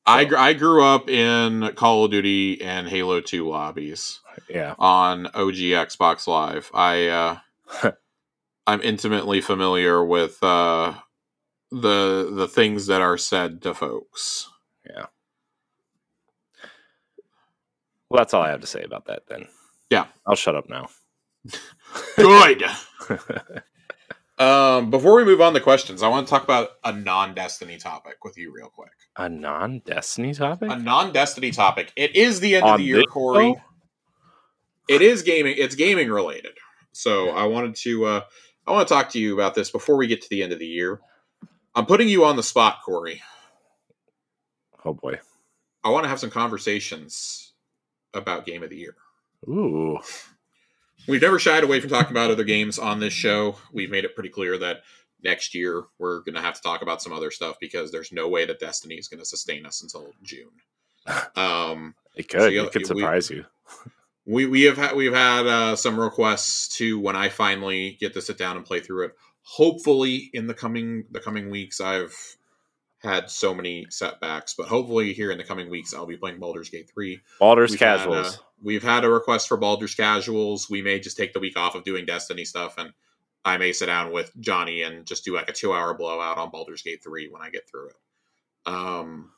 I gr- I grew up in Call of Duty and Halo Two lobbies. Yeah. on OG Xbox Live. I uh, I'm intimately familiar with uh, the the things that are said to folks. Yeah. Well, that's all I have to say about that then. Yeah. I'll shut up now. Good. um, before we move on to questions, I want to talk about a non-Destiny topic with you real quick. A non-Destiny topic? A non-Destiny topic. It is the end On of the year, Corey. show? it is gaming. It's gaming related. So I wanted to uh, I want to talk to you about this before we get to the end of the year. I'm putting you on the spot, Corey. Oh boy. I want to have some conversations about game of the year. Ooh. We've never shied away from talking about other games on this show. We've made it pretty clear that next year we're going to have to talk about some other stuff because there's no way that Destiny is going to sustain us until June. Um, It could. So, it could we- surprise you. We we have had we've had uh, some requests to when I finally get to sit down and play through it. Hopefully, in the coming the coming weeks, I've had so many setbacks, but hopefully here in the coming weeks, I'll be playing Baldur's Gate three. Baldur's We've had, casuals. uh, we've had a request for Baldur's Casuals. We may just take the week off of doing Destiny stuff, and I may sit down with Johnny and just do like a two hour blowout on Baldur's Gate 3 when I get through it. Um,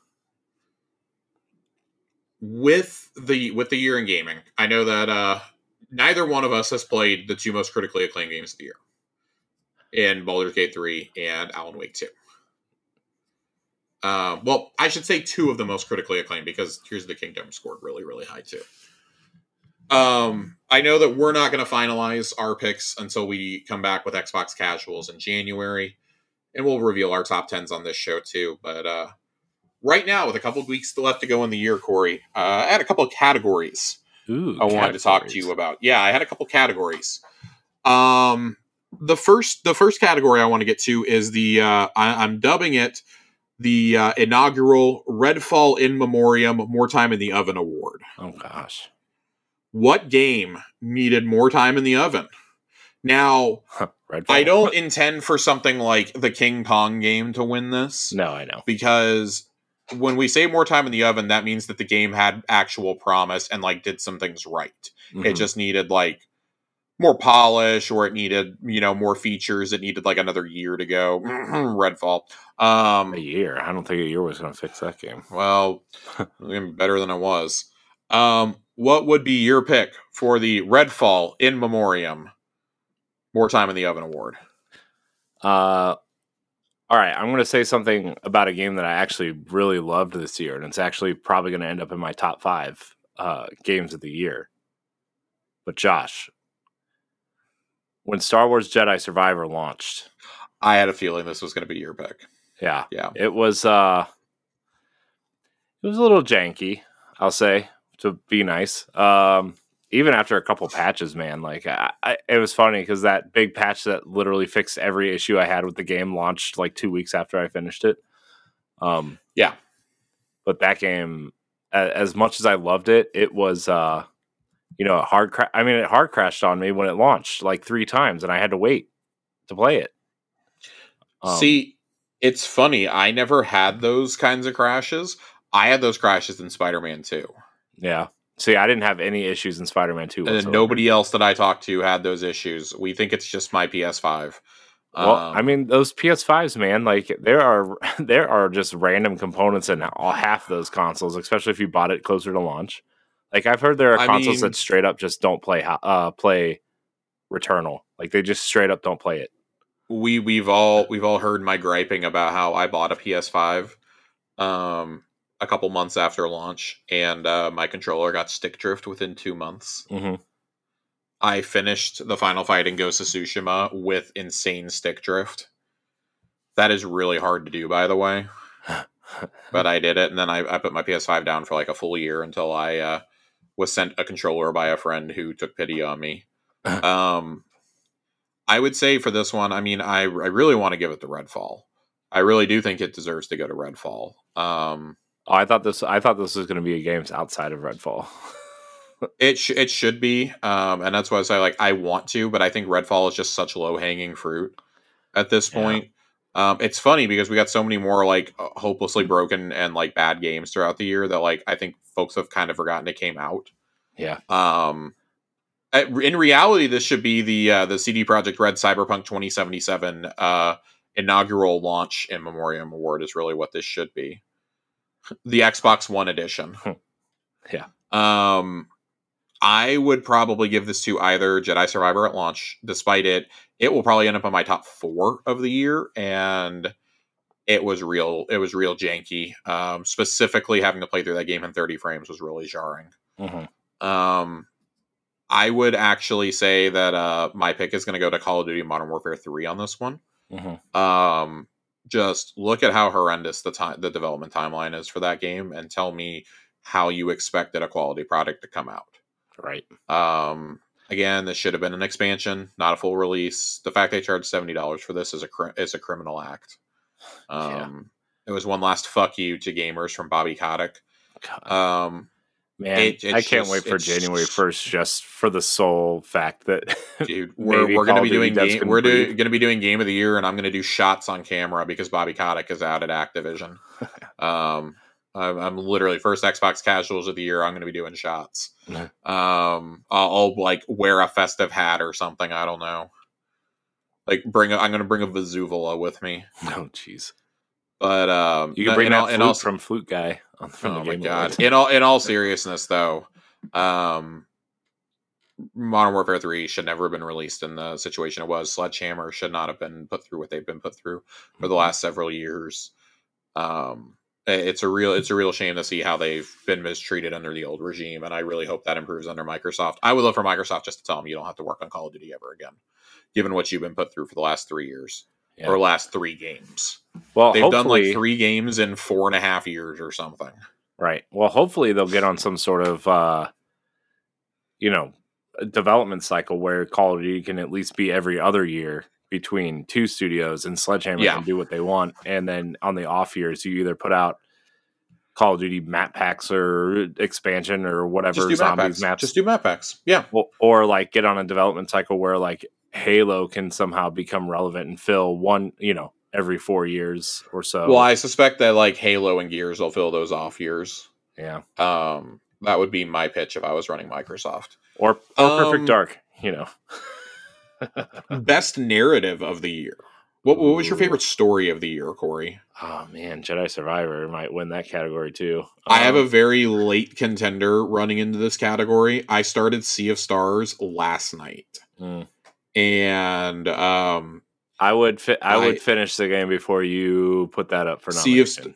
with the with the year in gaming, I know that uh, neither one of us has played the two most critically acclaimed games of the year in Baldur's Gate 3 and Alan Wake 2. Uh, well, I should say two of the most critically acclaimed because Tears of the Kingdom scored really, really high too. Um, I know that we're not going to finalize our picks until we come back with Xbox Casuals in January, and we'll reveal our top tens on this show too. But uh, right now, with a couple of weeks still left to go in the year, Corey, uh, I had a couple of categories Ooh. I wanted to talk to you about. Yeah, I had a couple of categories. Um, the first the first category I want to get to is the uh, I, I'm dubbing it the uh, inaugural Redfall in Memoriam More Time in the Oven Award. Oh gosh. What game needed more time in the oven? Now, I don't intend for something like the King Kong game to win this No, I know. because when we say more time in the oven, that means that the game had actual promise and like did some things right. It Mhm. just needed like more polish or it needed, you know, more features. It needed like another year to go. Redfall. Um a year. I don't think a year was going to fix that game. well, better than I was. Um what would be your pick for the Redfall in Memoriam More Time in the Oven Award? Uh, all right, I'm going to say something about a game that I actually really loved this year, and it's actually probably going to end up in my top five uh, games of the year. But Josh, when Star Wars Jedi Survivor launched, I had a feeling this was going to be your pick. yeah, Yeah. it was uh, it was a little janky, I'll say, to be nice. Um, even after a couple patches, man, like I, I, it was funny because that big patch that literally fixed every issue I had with the game launched like two weeks after I finished it. Um, Yeah. but that game, a- as much as I loved it, it was, uh, you know, hard. Cra- I mean, it hard crashed on me when it launched like three times, and I had to wait to play it. Um, See, it's funny. I never had those kinds of crashes. I had those crashes in Spider Man 2. yeah. See, I didn't have any issues in Spider-Man Two. And whatsoever. nobody else that I talked to had those issues. We think it's just my PS5. Well, Um, I mean, those PS5s, man, like there are there are just random components in all half those consoles, especially if you bought it closer to launch. Like I've heard there are I consoles mean- that straight up just don't play uh play Returnal. Like they just straight up don't play it. we we've all we've all heard my griping about how I bought a PS5 um a couple months after launch and uh, my controller got stick drift within 2 months. hmm I finished the final fight in Ghost of Tsushima with insane stick drift. That is really hard to do by the way. but I did it, and then I, I put my PS5 down for like a full year until I uh, was sent a controller by a friend who took pity on me. um, I would say for this one, I mean, I I really want to give it to Redfall. I really do think it deserves to go to Redfall. Um, Oh, I thought this. I thought this was going to be a games outside of Redfall. it sh- it should be, um, and that's why I say like I want to, but I think Redfall is just such low hanging fruit at this Yeah. point. Um, it's funny because we got so many more like uh, hopelessly broken and like bad games throughout the year that like I think folks have kind of forgotten it came out. yeah, Um, in reality, this should be the uh, the CD Projekt Red Cyberpunk 2077 uh, inaugural launch in Memoriam Award is really what this should be. The Xbox One edition. Yeah. Um, I would probably give this to either Jedi Survivor at launch. Despite it, it will probably end up on my top four of the year, and it was real. It was real janky. Um, specifically, having to play through that game in 30 frames was really jarring. hmm Um, I would actually say that uh, my pick is going to go to Call of Duty Modern Warfare 3 on this one. Mhm. Um, just look at how horrendous the time the development timeline is for that game, and tell me how you expected a quality product to come out. Right. Um, again, this should have been an expansion, not a full release. The fact they charged seventy dollars for this is a cri- is a criminal act. Yeah. Um, it was one last fuck you to gamers from Bobby Kotick. God, Um, man, it- I can't just- wait for January first just for the sole fact that dude, we're, we're gonna be doing game, we're do, gonna be doing game of the year, and I'm gonna do shots on camera because Bobby Kotick is out at Activision. um, I'm, I'm literally first Xbox casuals of the year. I'm gonna be doing shots. Um, I'll, I'll like wear a festive hat or something. I don't know. Like bring a, I'm gonna bring a Vesuvala with me, oh jeez, but um, you can bring in that all, flute in all, from Flute Guy on from oh the my god! In all in all seriousness, though, um, Modern Warfare Three should never have been released in the situation it was. Sledgehammer should not have been put through what they've been put through for the last several years. Um, it's a real it's a real shame to see how they've been mistreated under the old regime, and I really hope that improves under Microsoft. I would love for Microsoft just to tell them you don't have to work on Call of Duty ever again, given what you've been put through for the last three years Yeah. or last three games. Well, They've done like three games in four and a half years or something. right. Well, hopefully they'll get on some sort of, uh, you know, development cycle where Call of Duty can at least be every other year between two studios and Sledgehammer Yeah. can do what they want, and then on the off years you either put out Call of Duty map packs or expansion or whatever Just do map zombies packs. maps Just do map packs. Yeah. Well, or like get on a development cycle where like Halo can somehow become relevant and fill one, you know, every four years or so. Well, I suspect that like Halo and Gears will fill those off years. yeah, Um, that would be my pitch if I was running Microsoft. or or Perfect Um, Dark, you know. Best narrative of the year. What, what was your favorite story of the year, Corey? Oh man, Jedi Survivor might win that category too. I have a Um, very late contender running into this category. I started Sea of Stars last night, mm. And um, I would fi- I would finish the game before you put that up for Sea of nomination.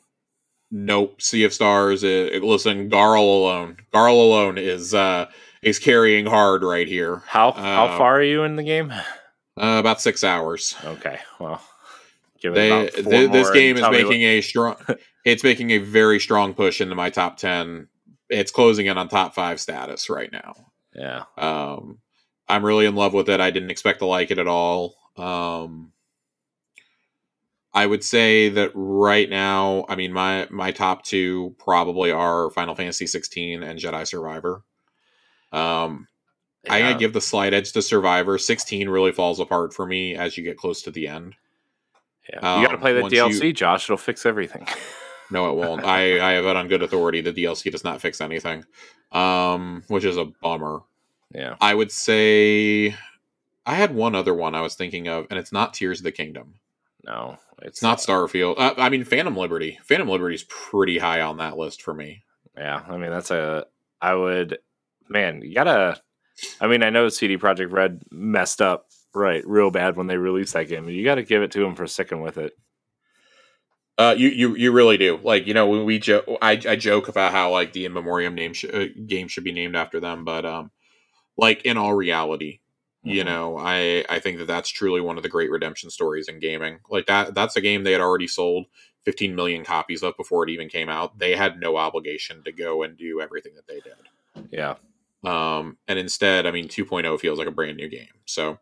nope. Sea of Stars. Uh, listen, Garl alone. Garl alone is uh, is carrying hard right here. how how uh, far are you in the game? Uh, about six hours. Okay, well, give they, th- this game is making a strong it's making a very strong push into my top 10 it's closing in on top five status right now yeah, um i'm really in love with it i didn't expect to like it at all um i would say that right now i mean my my top two probably are final fantasy 16 and jedi survivor um i Yeah. gotta give the slight edge to survivor 16 really falls apart for me as you get close to the end Yeah. you got to Um, play the DLC, you- Josh. It'll fix everything. No, it won't. I, I have it on good authority. The DLC does not fix anything, um, which is a bummer. Yeah. I would say I had one other one I was thinking of, and it's not Tears of the Kingdom. No, It's not Starfield. Uh, I mean, Phantom Liberty. Phantom Liberty is pretty high on that list for me. Yeah, I mean that's a. I would, man, you gotta. I mean, I know CD Projekt Red messed up right real bad when they released that game, you got to give it to them for sticking with it. Uh, you you you really do. Like you know when we joke, I, I joke about how like the in memoriam name sh- uh, game should be named after them, but um, like in all reality, you Mhm. know? I i think that that's truly one of the great redemption stories in gaming. Like that that's a game they had already sold 15 million copies of before it even came out. They had no obligation to go and do everything that they did. Yeah, um and instead i mean 2.0 feels like a brand new game. So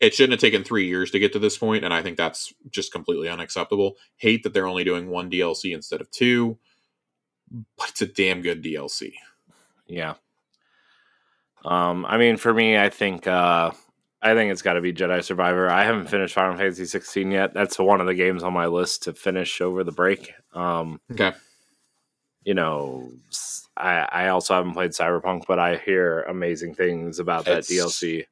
it shouldn't have taken three years to get to this point and i think that's just completely unacceptable. Hate that they're only doing one dlc instead of two but it's a damn good dlc yeah. Um, I mean, for me, I think uh, I think it's got to be Jedi Survivor. I haven't finished Final Fantasy 16 yet. That's one of the games on my list to finish over the break. Um, okay you know, I also haven't played Cyberpunk, but I hear amazing things about that It's- DLC.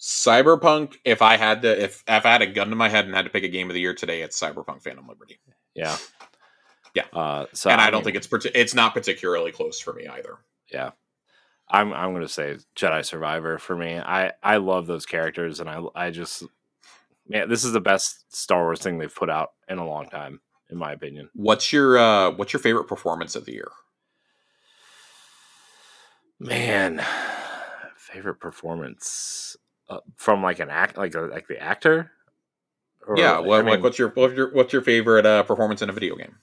Cyberpunk. If I had to, if if I had a gun to my head and had to pick a game of the year today, it's Cyberpunk: Phantom Liberty. Yeah, Yeah. Uh, so and I, don't mean, think it's it's not particularly close for me either. yeah. I'm I'm gonna say Jedi Survivor for me. I I love those characters, and I I just man, this is the best Star Wars thing they've put out in a long time, in my opinion. What's your uh What's your favorite performance of the year? Man, favorite performance uh, from like an act, like a, like the actor. Or, yeah, I mean, like what's your what's your what's your favorite uh, performance in a video game?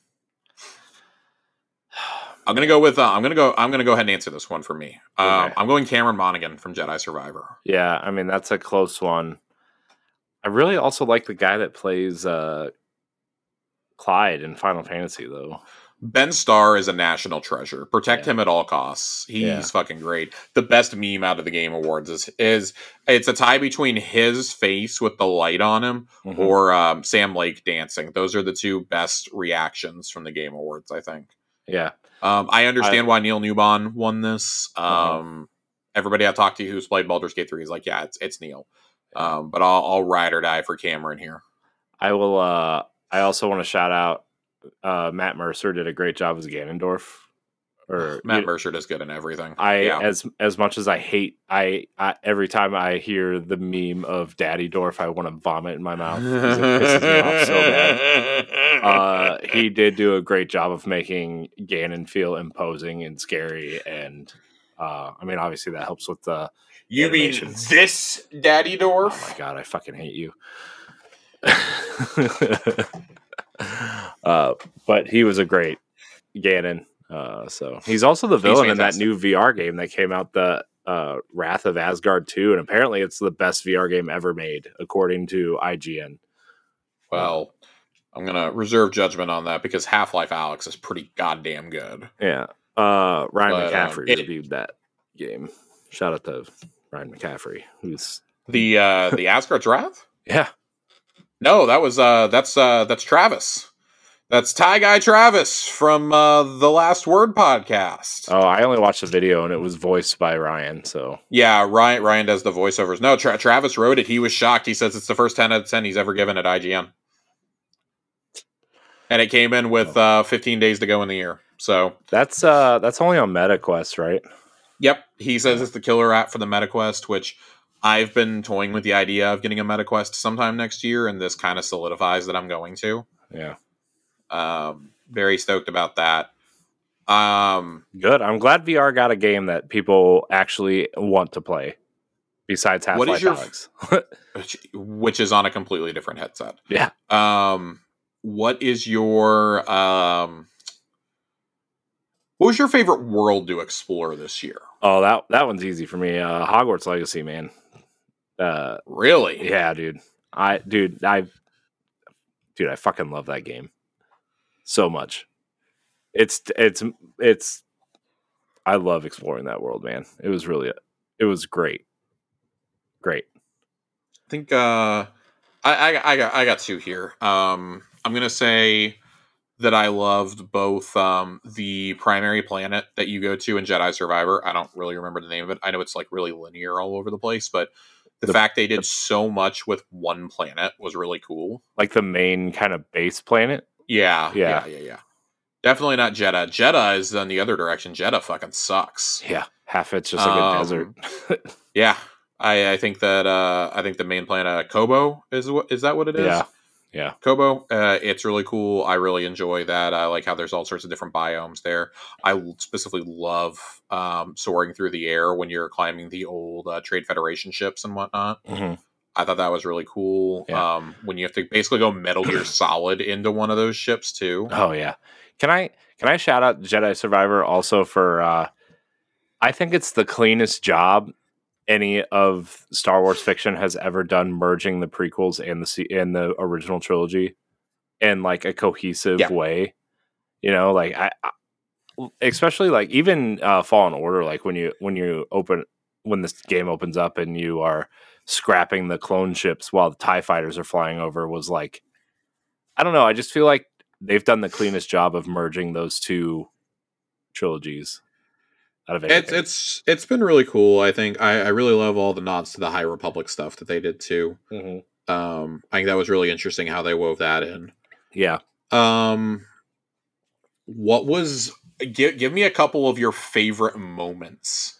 I'm gonna go with uh, I'm gonna go I'm gonna go ahead and answer this one for me. Um, Okay. I'm going Cameron Monaghan from Jedi Survivor. Yeah, I mean that's a close one. I really also like the guy that plays uh Clive in Final Fantasy though. Ben Starr is a national treasure. Protect Yeah. him at all costs. He's Yeah. fucking great. The best meme out of the Game Awards is is it's a tie between his face with the light on him Mhm. or um, Sam Lake dancing. Those are the two best reactions from the Game Awards. I think. yeah. Um, I understand why Neil Newbon won this. Um, Uh-huh. Everybody I talked to who's played Baldur's Gate three is like, yeah, it's it's Neil. Um, but I'll, I'll ride or die for Cameron here. I will uh I also want to shout out uh Matt Mercer did a great job as Ganondorf. Or Matt you- Mercer does good in everything. I yeah. as as much as I hate I, I every time I hear the meme of Daddy Dorf I want to vomit in my mouth. it pisses me off so bad. Uh, he did do a great job of making Ganon feel imposing and scary, and uh, I mean, obviously that helps with the. you mean this Daddy Dorf? Oh my god, I fucking hate you. uh, but he was a great Ganon. Uh, so he's also the villain in that new VR game that came out, the uh, Wrath of Asgard 2, and apparently it's the best VR game ever made, according to IGN. Well, I'm gonna reserve judgment on that because Half Life Alyx is pretty goddamn good. Yeah. Uh, Ryan But, um, McCaffrey it- reviewed that game. Shout out to Ryan McCaffrey, who's The uh, the Asgard's Wrath? yeah, No, that was uh, that's uh, that's Travis. That's Tie Guy Travis from uh, the Last Word podcast. Oh, I only watched the video and it was voiced by Ryan. So Yeah, Ryan Ryan does the voiceovers. No, Tra- Travis wrote it. He was shocked. He says it's the first 10 out of 10 he's ever given at IGN. And it came in with uh, 15 days to go in the year. So, that's uh that's only on MetaQuest, right? yep, he says it's the killer app for the MetaQuest, which I've been toying with the idea of getting a MetaQuest sometime next year, and this kind of solidifies that I'm going to. Yeah, Um, very stoked about that. Um, good. I'm glad VR got a game that people actually want to play. Besides Half Life your- Alyx. which, which is on a completely different headset. yeah. Um, what is your um, what was your favorite world to explore this year? Oh, that that one's easy for me. Uh, Hogwarts Legacy, man. Uh, Really? yeah, dude. I dude, I dude, I fucking love that game so much. It's it's it's I love exploring that world, man. It was really it was great. Great. I think uh, I, I I got I got two here. Um, I'm gonna say that I loved both um, the primary planet that you go to in Jedi Survivor. I don't really remember the name of it. I know it's like really linear all over the place, but the, The- fact they did so much with one planet was really cool. Like the main kind of base planet. Yeah, Yeah. yeah, yeah, yeah. Definitely not Jedha. Jedha is in the other direction. Jedha fucking sucks. Yeah. Half it's just like Um, a desert. Yeah, I, I think that uh, I think the main planet Koboh is what is that what it is? Yeah. Yeah. Koboh. Uh, it's really cool. I really enjoy that. I like how there's all sorts of different biomes there. I specifically love um, soaring through the air when you're climbing the old uh, Trade Federation ships and whatnot. Mhm. I thought that was really cool. Yeah. Um, when you have to basically go Metal Gear Solid into one of those ships too. Oh yeah. Can I can I shout out Jedi Survivor also for uh I think it's the cleanest job any of Star Wars fiction has ever done merging the prequels and the and the original trilogy in like a cohesive Yeah. way. You know, like I, I especially like even uh Fallen Order like when you when you open when this game opens up and you are scrapping the clone ships while the tie fighters are flying over was like I don't know, I just feel like they've done the cleanest job of merging those two trilogies out of It's anything. it's it's been really cool. I think I, I really love all the nods to the High Republic stuff that they did too. Mhm. Um, I think that was really interesting how they wove that in. yeah. Um, what was give give me a couple of your favorite moments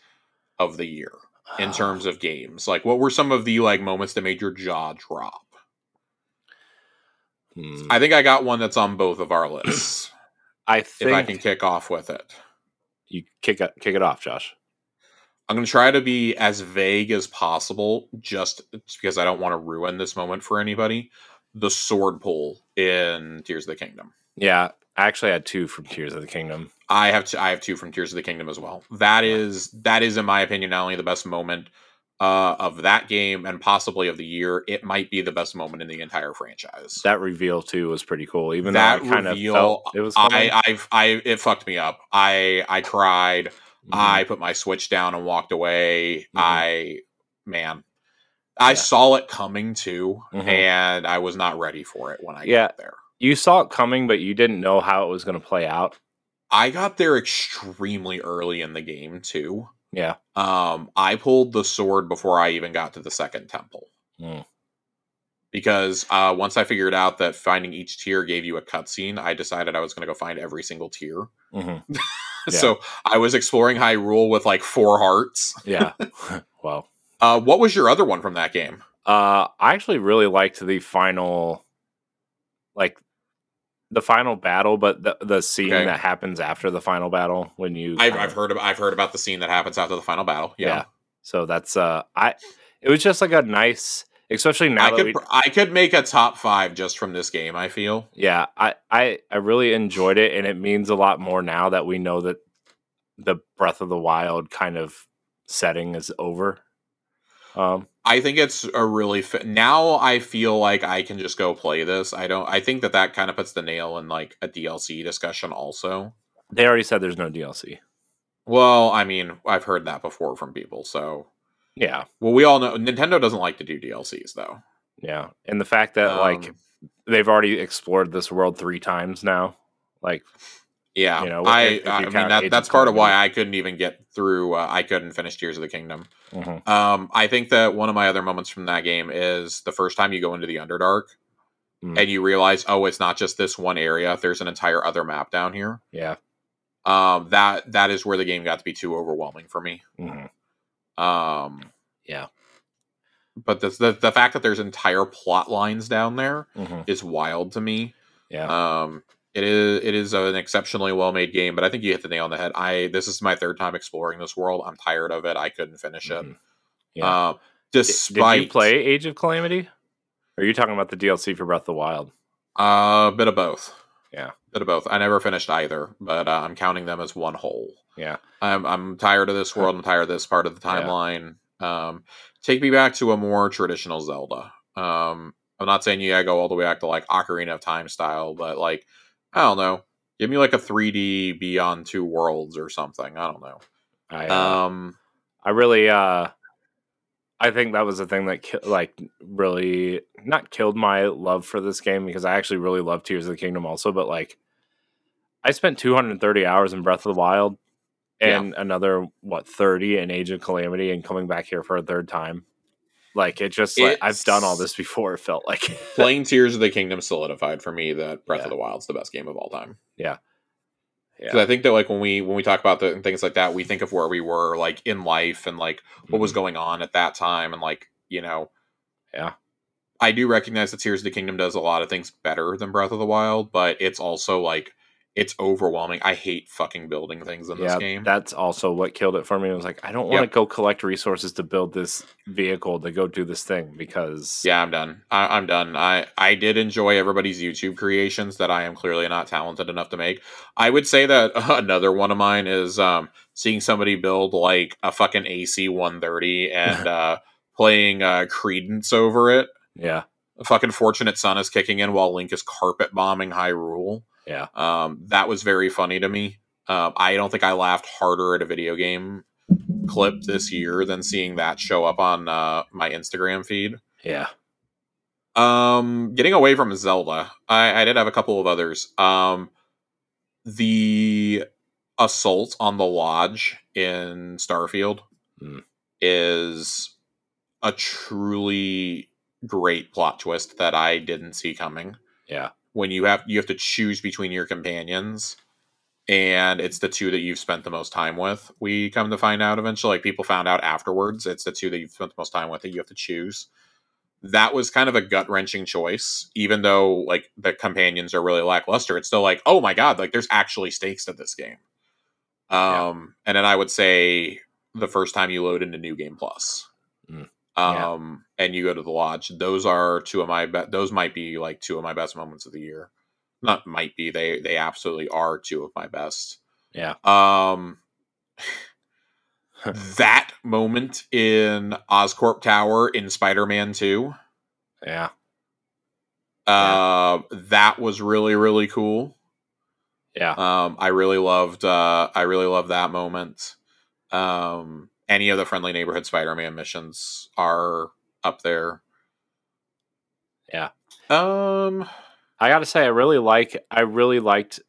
of the year in terms of games? Like, what were some of the like moments that made your jaw drop? Hmm. I think I got one that's on both of our lists. I think if I can kick off with it, you kick it kick it off, Josh. I'm going to try to be as vague as possible, just because I don't want to ruin this moment for anybody. The sword pull in Tears of the Kingdom. Yeah, I actually had two from Tears of the Kingdom. I have t- I have two from Tears of the Kingdom as well. That is that is in my opinion not only the best moment uh, of that game and possibly of the year. It might be the best moment in the entire franchise. That reveal too was pretty cool. Even that though I kind reveal, of felt it was. I I've, I, it fucked me up. I, I cried. Mhm. I put my switch down and walked away. Mhm. I, man, I Yeah. saw it coming too, Mhm. and I was not ready for it when I Yeah. got there. You saw it coming, but you didn't know how it was going to play out. I got there extremely early in the game too. Yeah. Um, I pulled the sword before I even got to the second temple. Mm. Because uh, once I figured out that finding each tier gave you a cutscene, I decided I was going to go find every single tier. hmm Yeah. So I was exploring Hyrule with like four hearts. Yeah. well, Uh, what was your other one from that game? uh, I actually really liked the final, like the final battle, but the the scene Okay. that happens after the final battle when you. I've, I've heard about, I've heard about the scene that happens after the final battle. Yeah, Yeah. So that's uh, I. It was just like a nice, especially now I could we, I could make a top five just from this game. I feel yeah I, I i really enjoyed it and it means a lot more now that we know that the breath of the wild kind of setting is over um I think it's a really fi- now. I feel like I can just go play this. I don't. I think that that kind of puts the nail in like a DLC discussion. Also, they already said there's no dlc well, I mean, I've heard that before from people. So, yeah well, we all know Nintendo doesn't like to do DLCs though. yeah and the fact that like Um, they've already explored this world three times now like Yeah, You know, I, if- if you I mean that that's part of why I couldn't even get through. Uh, I couldn't finish Tears of the Kingdom. mhm, Um, I think that one of my other moments from that game is the first time you go into the Underdark Mm. and you realize, oh, it's not just this one area. There's an entire other map down here. yeah Um, that that is where the game got to be too overwhelming for me. mhm, Um, Yeah. But the, the the fact that there's entire plot lines down there mhm, is wild to me. yeah Um, it is it is an exceptionally well made game, but I think you hit the nail on the head. I this is my third time exploring this world. I'm tired of it. I couldn't finish it. mhm. yeah Um, despite did you play age of calamity or are you talking about the dlc for breath of the wild a bit of both. Yeah. bit of both. I never finished either, but uh, I'm counting them as one whole. yeah I'm I'm tired of this world. I'm tired of this part of the Yeah. timeline. Um, take me back to a more traditional Zelda. Um, I'm not saying you gotta go all the way back to like Ocarina of Time style, but like I don't know, give me like a 3D Beyond Two Worlds or something. I don't know. i uh, Um, I really uh I think that was the thing that ki- like really not killed my love for this game because I actually really love Tears of the Kingdom also, but like I spent 230 hours in Breath of the Wild and another what 30 in Age of Calamity and coming back here for a third time. Like it just like I've done all this before it felt like. playing Tears of the Kingdom solidified for me that Breath Yeah. of the Wild's the best game of all time. yeah. 'Cause I think that like when we when we talk about the things like that, we think of where we were like in life and like what was Mhm. going on at that time and like you know Yeah. i do recognize that tears of the kingdom does a lot of things better than breath of the wild but it's also like it's overwhelming. I hate fucking building things in this yeah, game. that's also what killed it for me. I was like I don't want to Yep. go collect resources to build this vehicle to go do this thing because yeah i'm done. I, i'm done. I i did enjoy everybody's youtube creations that i am clearly not talented enough to make. I would say that another one of mine is um seeing somebody build like a fucking ac 130 and uh playing uh Creedence over it. Yeah, a fucking fortunate son is kicking in while Link is carpet bombing Hyrule. Yeah, Um, that was very funny to me. Um, I don't think I laughed harder at a video game clip this year than seeing that show up on uh, my Instagram feed. yeah. Um, getting away from Zelda, I, I did have a couple of others. Um, the assault on the lodge in Starfield Hmm. is a truly great plot twist that I didn't see coming. Yeah. When you have you have to choose between your companions and it's the two that you've spent the most time with. We come to find out eventually like people found out afterwards it's the two that you've spent the most time with that you have to choose that was kind of a gut wrenching choice, even though like the companions are really lackluster. It's still like, oh my god, like there's actually stakes to this game. Um, Yeah. and then I would say the first time you load into New Game Plus. Mm, yeah. Um, and you go to the lodge. Those are two of my be- those might be like two of my best moments of the year. Not might be they they absolutely are two of my best. Yeah. Um, that moment in Oscorp Tower in Spider Man Two. Yeah. Uh, that was really really cool. Yeah. Um, I really loved. Uh, I really loved that moment. Um, any of the friendly neighborhood Spider-Man missions are up there. Yeah. Um, I got to say, I really like. I really liked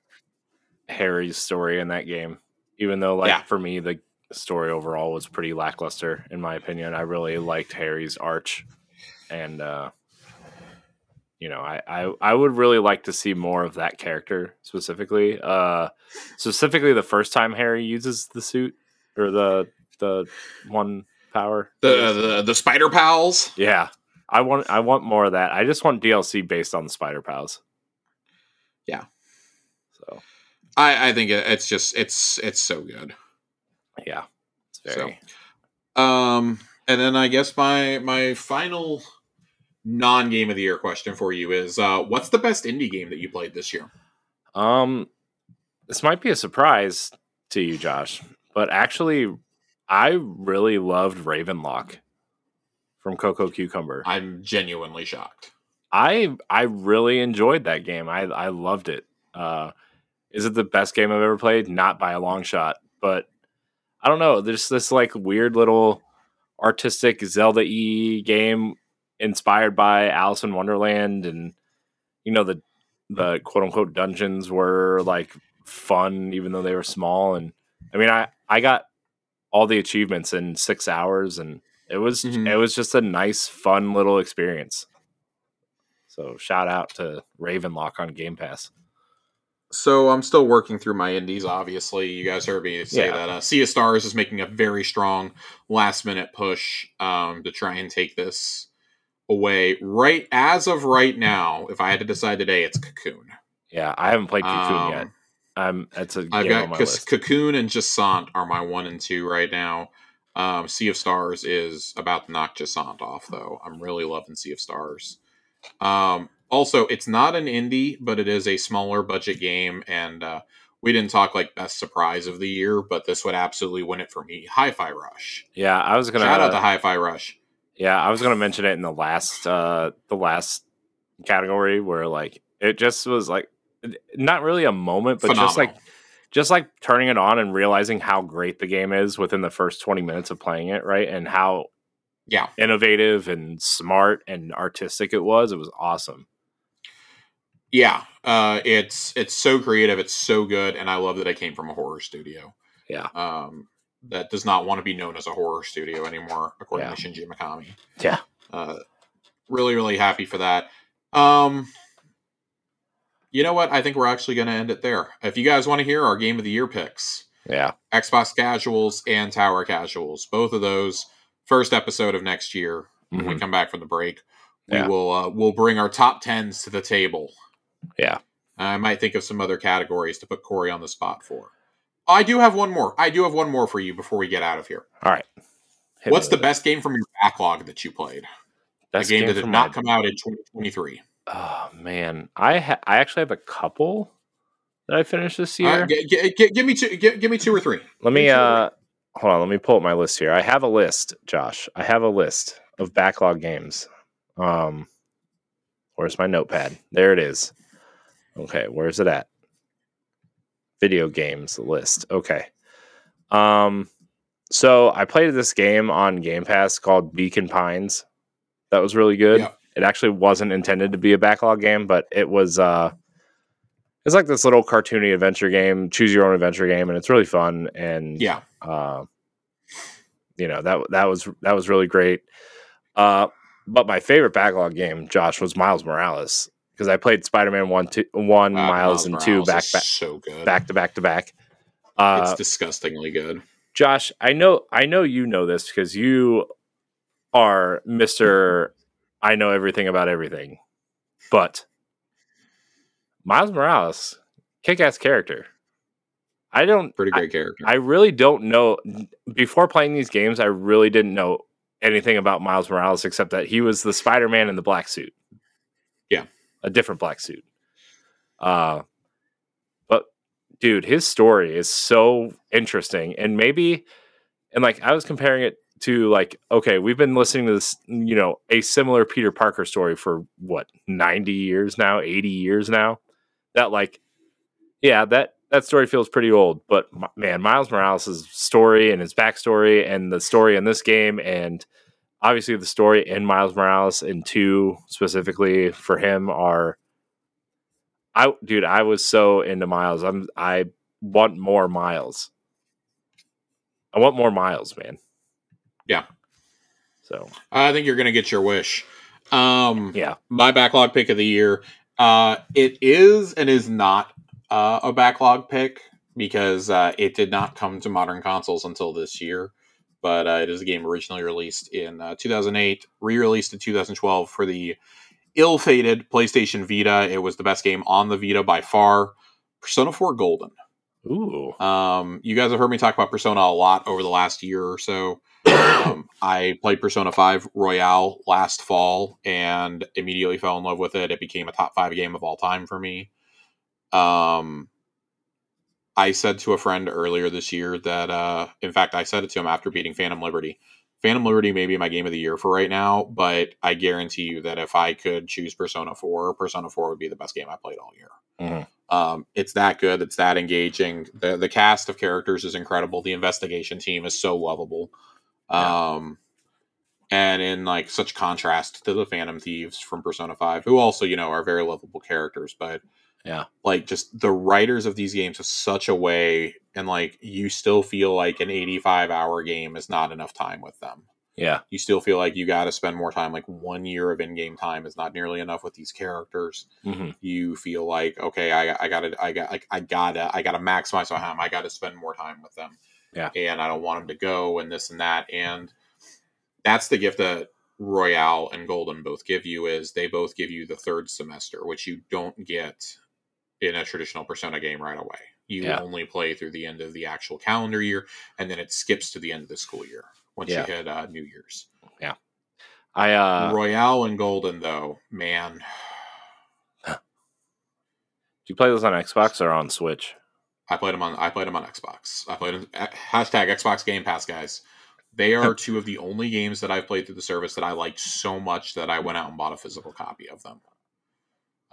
Harry's story in that game, even though, like, Yeah. for me, the story overall was pretty lackluster, in my opinion. I really liked Harry's arch, and uh, you know, I, I I would really like to see more of that character specifically. Uh, specifically, the first time Harry uses the suit or the the one power. the the the Spider Pals. yeah, I want I want more of that. I just want DLC based on the Spider Pals. Yeah. So I I think it's just it's it's so good. yeah, it's very Um, and then I guess my my final non game of the year question for you is uh what's the best indie game that you played this year? Um, this might be a surprise to you, Josh, but actually, I really loved Ravenlok from Cococucumber. I'm genuinely shocked. I I really enjoyed that game. I I loved it. Uh, is it the best game I've ever played? Not by a long shot, but I don't know. There's this like weird little artistic Zelda e game inspired by Alice in Wonderland, and you know the the quote unquote dungeons were like fun, even though they were small. And I mean, I I got all the achievements in six hours, and it was Mhm. it was just a nice, fun little experience. So shout out to Ravenlok on Game Pass. So I'm still working through my indies. Obviously, you guys heard me say Yeah. that uh, Sea of Stars is making a very strong last minute push um, to try and take this away. Right as of right now, if I had to decide today, it's Cocoon. Yeah, I haven't played Cocoon Um, yet. I'm that's a I've got list. Cocoon and Jusant are my one and two right now. Um, sea of Stars is about to knock Jusant off, though. I'm really loving Sea of Stars. Um, also, it's not an indie, but it is a smaller budget game, and uh, we didn't talk like best surprise of the year, but this would absolutely win it for me. Hi-Fi Rush. Yeah, I was gonna Shout out to Hi-Fi Rush. Yeah, I was gonna mention it in the last uh the last category where like it just was like not really a moment, but just like just like turning it on and realizing how great the game is within the first 20 minutes of playing it, right? And how Yeah. innovative and smart and artistic it was. It was awesome. Yeah, uh, it's it's so creative, it's so good, and I love that it came from a horror studio. Yeah. um, that does not want to be known as a horror studio anymore, according Yeah. to Shinji Mikami. Yeah. Uh, really, really happy for that. Um, you know what? I think we're actually going to end it there. If you guys want to hear our game of the year picks, Yeah. Xbox Casuals and Tower Casuals, both of those first episode of next year when we Mhm. come back from the break, Yeah. we will uh, we'll bring our top tens to the table. Yeah. I might think of some other categories to put Corey on the spot for. I do have one more. I do have one more for you before we get out of here. All right. Hit What's the best game from your backlog that you played? Best a game, that did not my- come out in 2023. Oh man, I ha- I actually have a couple that I finished this year. Uh, g- g- g- give me two. Give me two or three. Let me Give me two or uh hold on, let me pull up my list here. I have a list, Josh. I have a list of backlog games. Um where's my notepad? There it is. Okay, where's it at? Video games list. Okay. Um so I played this game on Game Pass called Beacon Pines. That was really good. Yeah. It actually wasn't intended to be a backlog game, but it was uh it's like this little cartoony adventure game, choose your own adventure game, and it's really fun. And Yeah. uh, you know that that was that was really great. Uh, but my favorite backlog game, Josh, was Miles Morales because I played Spider Man one, two, one, Uh, Miles, and two back back So good. back to back to back. Uh, it's disgustingly good. Josh, I know I know you know this because you are Mister. I know everything about everything, but Miles Morales, kick ass character. I don't. Pretty I, great character. I really don't know. Before playing these games, I really didn't know anything about Miles Morales except that he was the Spider Man in the black suit. Yeah. a different black suit. Uh, but dude, his story is so interesting, and maybe, and like I was comparing it to like, okay, we've been listening to this, you know, a similar Peter Parker story for what ninety years now, eighty years now. That like, yeah, that that story feels pretty old, but man, Miles Morales' story and his backstory and the story in this game and obviously the story in Miles Morales and two specifically for him are I dude, I was so into Miles. I'm I want more Miles. I want more Miles, man. Yeah. So I think you're gonna get your wish. Um, yeah. my backlog pick of the year. Uh, it is and is not uh, a backlog pick because uh, it did not come to modern consoles until this year. But uh, it is a game originally released in uh, 2008, re-released in 2012 for the ill-fated PlayStation Vita. It was the best game on the Vita by far. Persona 4 Golden. Ooh. Um, you guys have heard me talk about Persona a lot over the last year or so. I played Persona 5 Royale last fall and immediately fell in love with it. It became a top five game of all time for me. Um, I said to a friend earlier this year that, uh, in fact, I said it to him after beating Phantom Liberty. Phantom Liberty may be my game of the year for right now, but I guarantee you that if I could choose Persona 4, Persona 4 would be the best game I played all year. Mhm. Um, it's that good. It's that engaging. The the cast of characters is incredible. The investigation team is so lovable. Um, and in like such contrast to the Phantom Thieves from Persona Five, who also you know are very lovable characters, but Yeah. like just the writers of these games have such a way, and like you still feel like an eighty five hour game is not enough time with them. Yeah. you still feel like you got to spend more time like one year of in-game time is not nearly enough with these characters. Hmm you feel like okay i, I gotta i got like i gotta i gotta maximize my time. I gotta spend more time with them Yeah. and i don't want them to go and this and that and that's the gift that royale and golden both give you is they both give you the third semester which you don't get in a traditional persona game right away you Yeah. only play through the end of the actual calendar year and then it skips to the end of the school year once Yeah. you hit uh, new year's Yeah, I uh royale and golden though man do you play this on Xbox or on Switch? I played them on. I played them on Xbox. I played them, hashtag Xbox Game Pass guys. They are two of the only games that I've played through the service that I liked so much that I went out and bought a physical copy of them.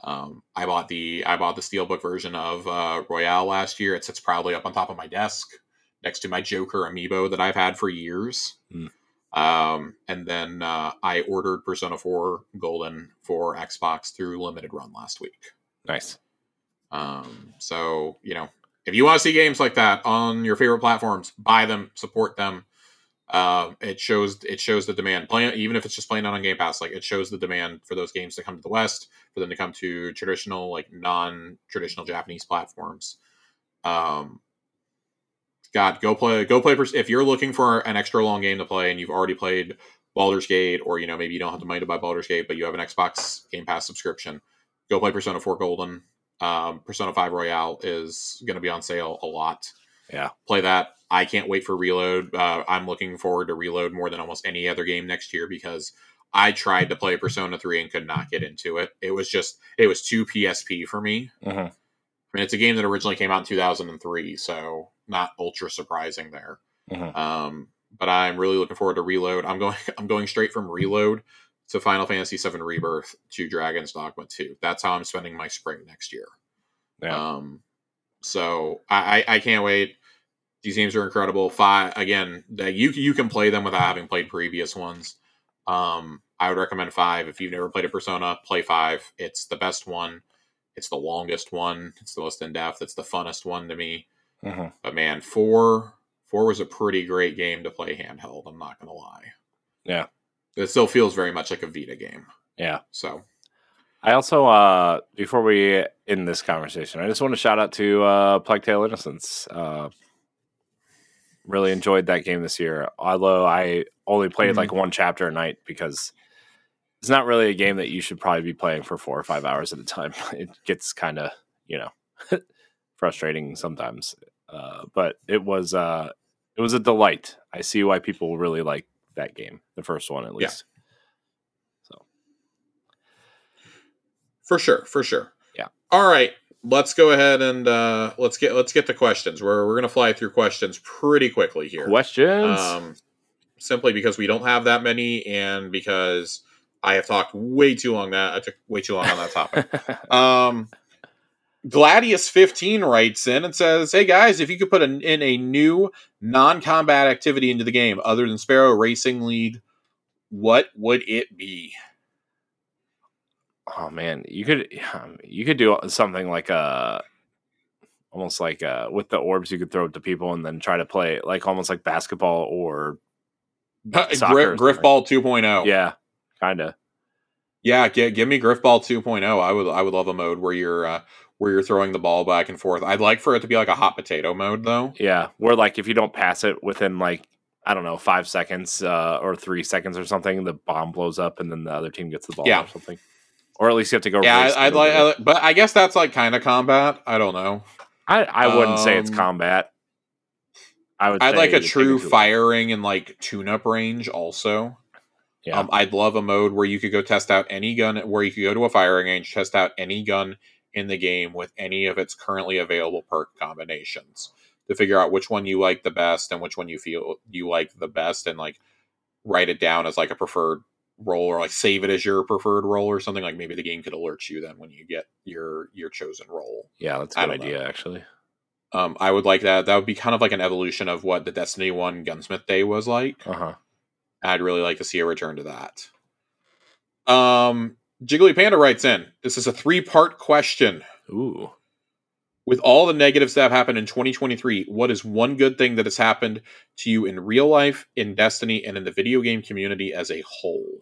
Um, I bought the I bought the steelbook version of uh, Royale last year. It sits proudly up on top of my desk next to my Joker amiibo that I've had for years. Hmm. Um, and then uh, I ordered Persona 4 Golden for Xbox through limited run last week. Nice. Um, so you know, if you want to see games like that on your favorite platforms, buy them, support them. Uh, it shows it shows the demand. Play even if it's just playing out on Game Pass, like it shows the demand for those games to come to the West, for them to come to traditional, like non-traditional Japanese platforms. Um, God, go play, go play. If you're looking for an extra long game to play, and you've already played Baldur's Gate, or you know maybe you don't have the money to buy Baldur's Gate, but you have an Xbox Game Pass subscription, go play Persona 4 Golden. Um, Persona 5 Royale is going to be on sale a lot. Yeah. Play that. I can't wait for Reload. Uh, I'm looking forward to Reload more than almost any other game next year because I tried to play Persona 3 and could not get into it. It was just, it was too PSP for me. I mean, it's a game that originally came out in 2003, so not ultra surprising there. Mhm. Um, but I'm really looking forward to Reload. I'm going, I'm going straight from Reload to Final Fantasy VII Rebirth to Dragon's Dogma 2. That's how I'm spending my spring next year. Yeah. Um, so I, I, I can't wait. These games are incredible. Five again, that you you can play them without having played previous ones. Um, I would recommend five if you've never played a Persona. Play five. It's the best one. It's the longest one. It's the most in depth. It's the funnest one to me. Mhm. But man, four four was a pretty great game to play handheld. I'm not gonna lie. Yeah. It still feels very much like a Vita game. Yeah. So I also, uh, before we end this conversation, I just want to shout out to uh, Plague Tale Innocence. Uh, really enjoyed that game this year, although I only played like one chapter a night because it's not really a game that you should probably be playing for four or five hours at a time. It gets kind of, you know, frustrating sometimes. Uh, but it was uh, it was a delight. I see why people really like that game, the first one at least. Yeah. So For sure, for sure. Yeah. All right. Let's go ahead and uh, let's get let's get to questions. We're we're gonna fly through questions pretty quickly here. questions. Um, simply because we don't have that many, and because I have talked way too long that I took way too long on that topic. um, Gladius fifteen writes in and says, "Hey guys, if you could put an, in a new non-combat activity into the game other than Sparrow Racing League, what would it be?" oh man, you could um, you could do something like a almost like uh with the orbs you could throw it to people and then try to play like almost like basketball or Soccer Grif, or Griff something. 2.0. yeah, kind of. Yeah, give, give me Grifball 2.0. I would I would love a mode where you're uh, where you're throwing the ball back and forth. I'd like for it to be like a hot potato mode though. Yeah, where like if you don't pass it within like I don't know five seconds uh, or three seconds or something, the bomb blows up and then the other team gets the ball Yeah. or something. Or at least you have to go. Yeah, I, I'd like. I but I guess that's like kind of combat. I don't know. I I wouldn't say it's um, combat. I would. I'd like a you take it true firing and like tune-up range also. Yeah. Um, I'd love a mode where you could go test out any gun, where you could go to a firing range, test out any gun in the game with any of its currently available perk combinations to figure out which one you like the best and which one you feel you like the best, and like write it down as like a preferred role or like save it as your preferred role or something. Like maybe the game could alert you then when you get your your chosen role. yeah, that's a good don't know. idea actually. Um, I would like that. That would be kind of like an evolution of what the Destiny One Gunsmith Day was like. Uh huh. I'd really like to see a return to that. Um, Jiggly Panda writes in. This is a three part question. Ooh. With all the negatives that have happened in 2023, what is one good thing that has happened to you in real life, in Destiny, and in the video game community as a whole?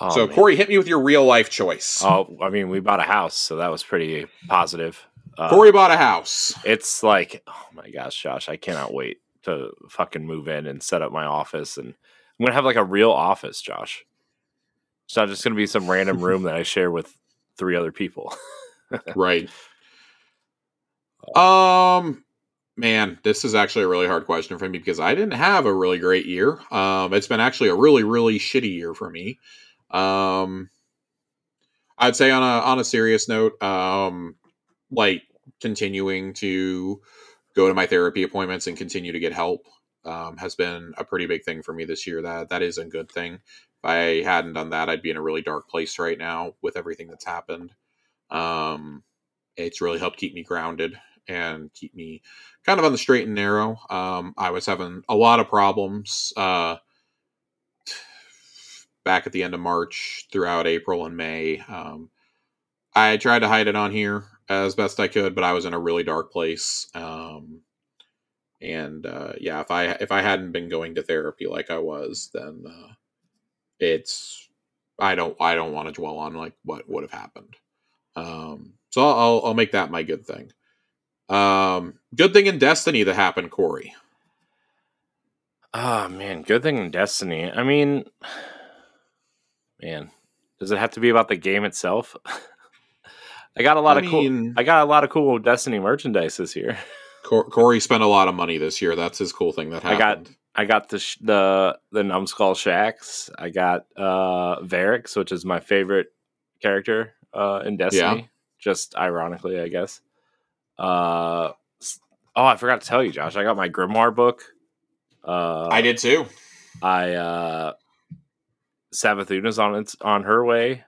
Oh, so, man. Corey, hit me with your real life choice. Oh, I mean, we bought a house, so that was pretty positive. Uh, Corey bought a house. it's like, oh my gosh, Josh, I cannot wait to fucking move in and set up my office, and I'm gonna have like a real office, Josh. It's not just gonna be some random room that I share with three other people. right. Um, man, this is actually a really hard question for me because I didn't have a really great year. Um, it's been actually a really, really shitty year for me. Um, I'd say on a on a serious note, um, like continuing to go to my therapy appointments and continue to get help um, has been a pretty big thing for me this year. That that is a good thing. If I hadn't done that, I'd be in a really dark place right now with everything that's happened. Um, it's really helped keep me grounded and keep me kind of on the straight and narrow. Um, I was having a lot of problems uh, back at the end of March, throughout April and May. Um, I tried to hide it on here as best I could, but I was in a really dark place. Um, and uh, yeah, if I if I hadn't been going to therapy like I was, then uh, it's I don't I don't want to dwell on like what would have happened. Um, so I'll, I'll make that my good thing. Um, good thing in Destiny that happened, Corey. Oh man, good thing in Destiny. I mean, man, does it have to be about the game itself? I got a lot I of cool. I got a lot of cool Destiny merchandise this year. Corey spent a lot of money this year. That's his cool thing that I got- happened. I got the sh- the the numbskull shacks. I got uh Variks, which is my favorite character uh in Destiny. Just ironically, I guess. Uh oh, I forgot to tell you, Josh. I got my Grimoire book. Uh I did too. I uh Sabathuna's on its on her way.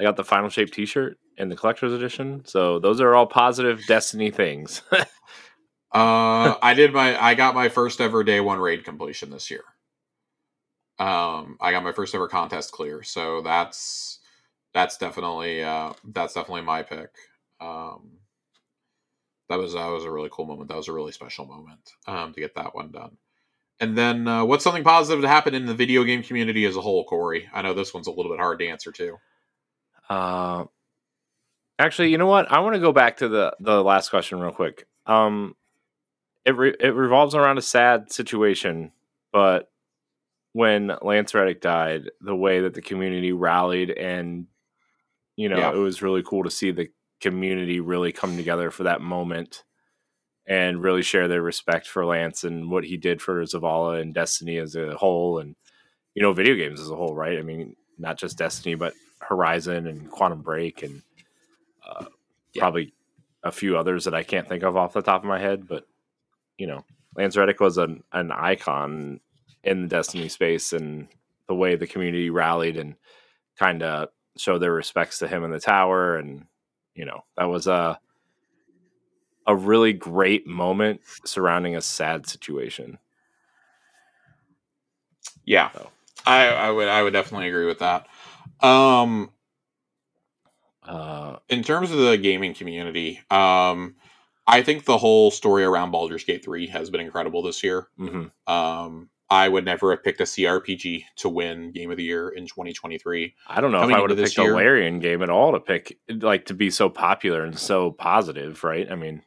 I got the final shape t-shirt and the collector's edition. So those are all positive Destiny things. Uh, I did my I got my first ever day one raid completion this year. Um, I got my first ever contest clear, so that's that's definitely uh that's definitely my pick. Um, that was that was a really cool moment. That was a really special moment um to get that one done. And then uh, what's something positive to happen in the video game community as a whole, Corey? I know this one's a little bit hard to answer too. Uh, actually, you know what? I want to go back to the the last question real quick. Um, it re- it revolves around a sad situation, but when Lance Reddick died, the way that the community rallied and you know Yeah. it was really cool to see the community really come together for that moment and really share their respect for Lance and what he did for Zavala and Destiny as a whole, and you know, video games as a whole, right? I mean, not just Destiny, but Horizon and Quantum Break, and uh, yeah. probably a few others that I can't think of off the top of my head. But you know, Lance Reddick was an an icon in the Destiny space, and the way the community rallied and kind of showed their respects to him in the tower, and you know, that was a a really great moment surrounding a sad situation. Yeah, so. I, I would I would definitely agree with that. Um, uh, in terms of the gaming community, um, I think the whole story around Baldur's Gate three has been incredible this year. Mm-hmm. Um, I would never have picked a CRPG to win Game of the Year in 2023. I don't know Coming if I would have picked year, a Larian game at all to pick, like to be so popular and so positive, right? I mean,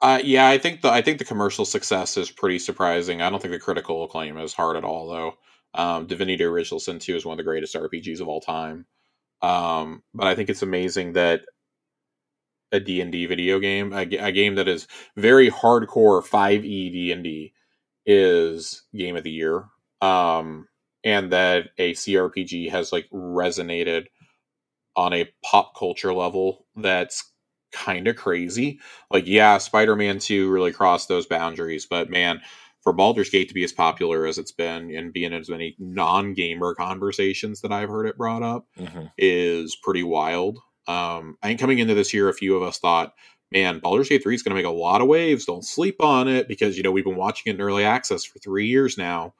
uh, yeah, I think the I think the commercial success is pretty surprising. I don't think the critical acclaim is hard at all, though. Um, Divinity Original Sin 2 is one of the greatest RPGs of all time. Um, but I think it's amazing that a D&D video game, a, a game that is very hardcore 5e D&D is game of the year. Um, and that a CRPG has like resonated on a pop culture level that's kind of crazy. Like, yeah, Spider Man 2 really crossed those boundaries, but man, for Baldur's Gate to be as popular as it's been and be in as many non gamer conversations that I've heard it brought up mm-hmm. is pretty wild. Um, I think coming into this year, a few of us thought, man, Baldur's Gate 3 is going to make a lot of waves. Don't sleep on it because, you know, we've been watching it in early access for three years now.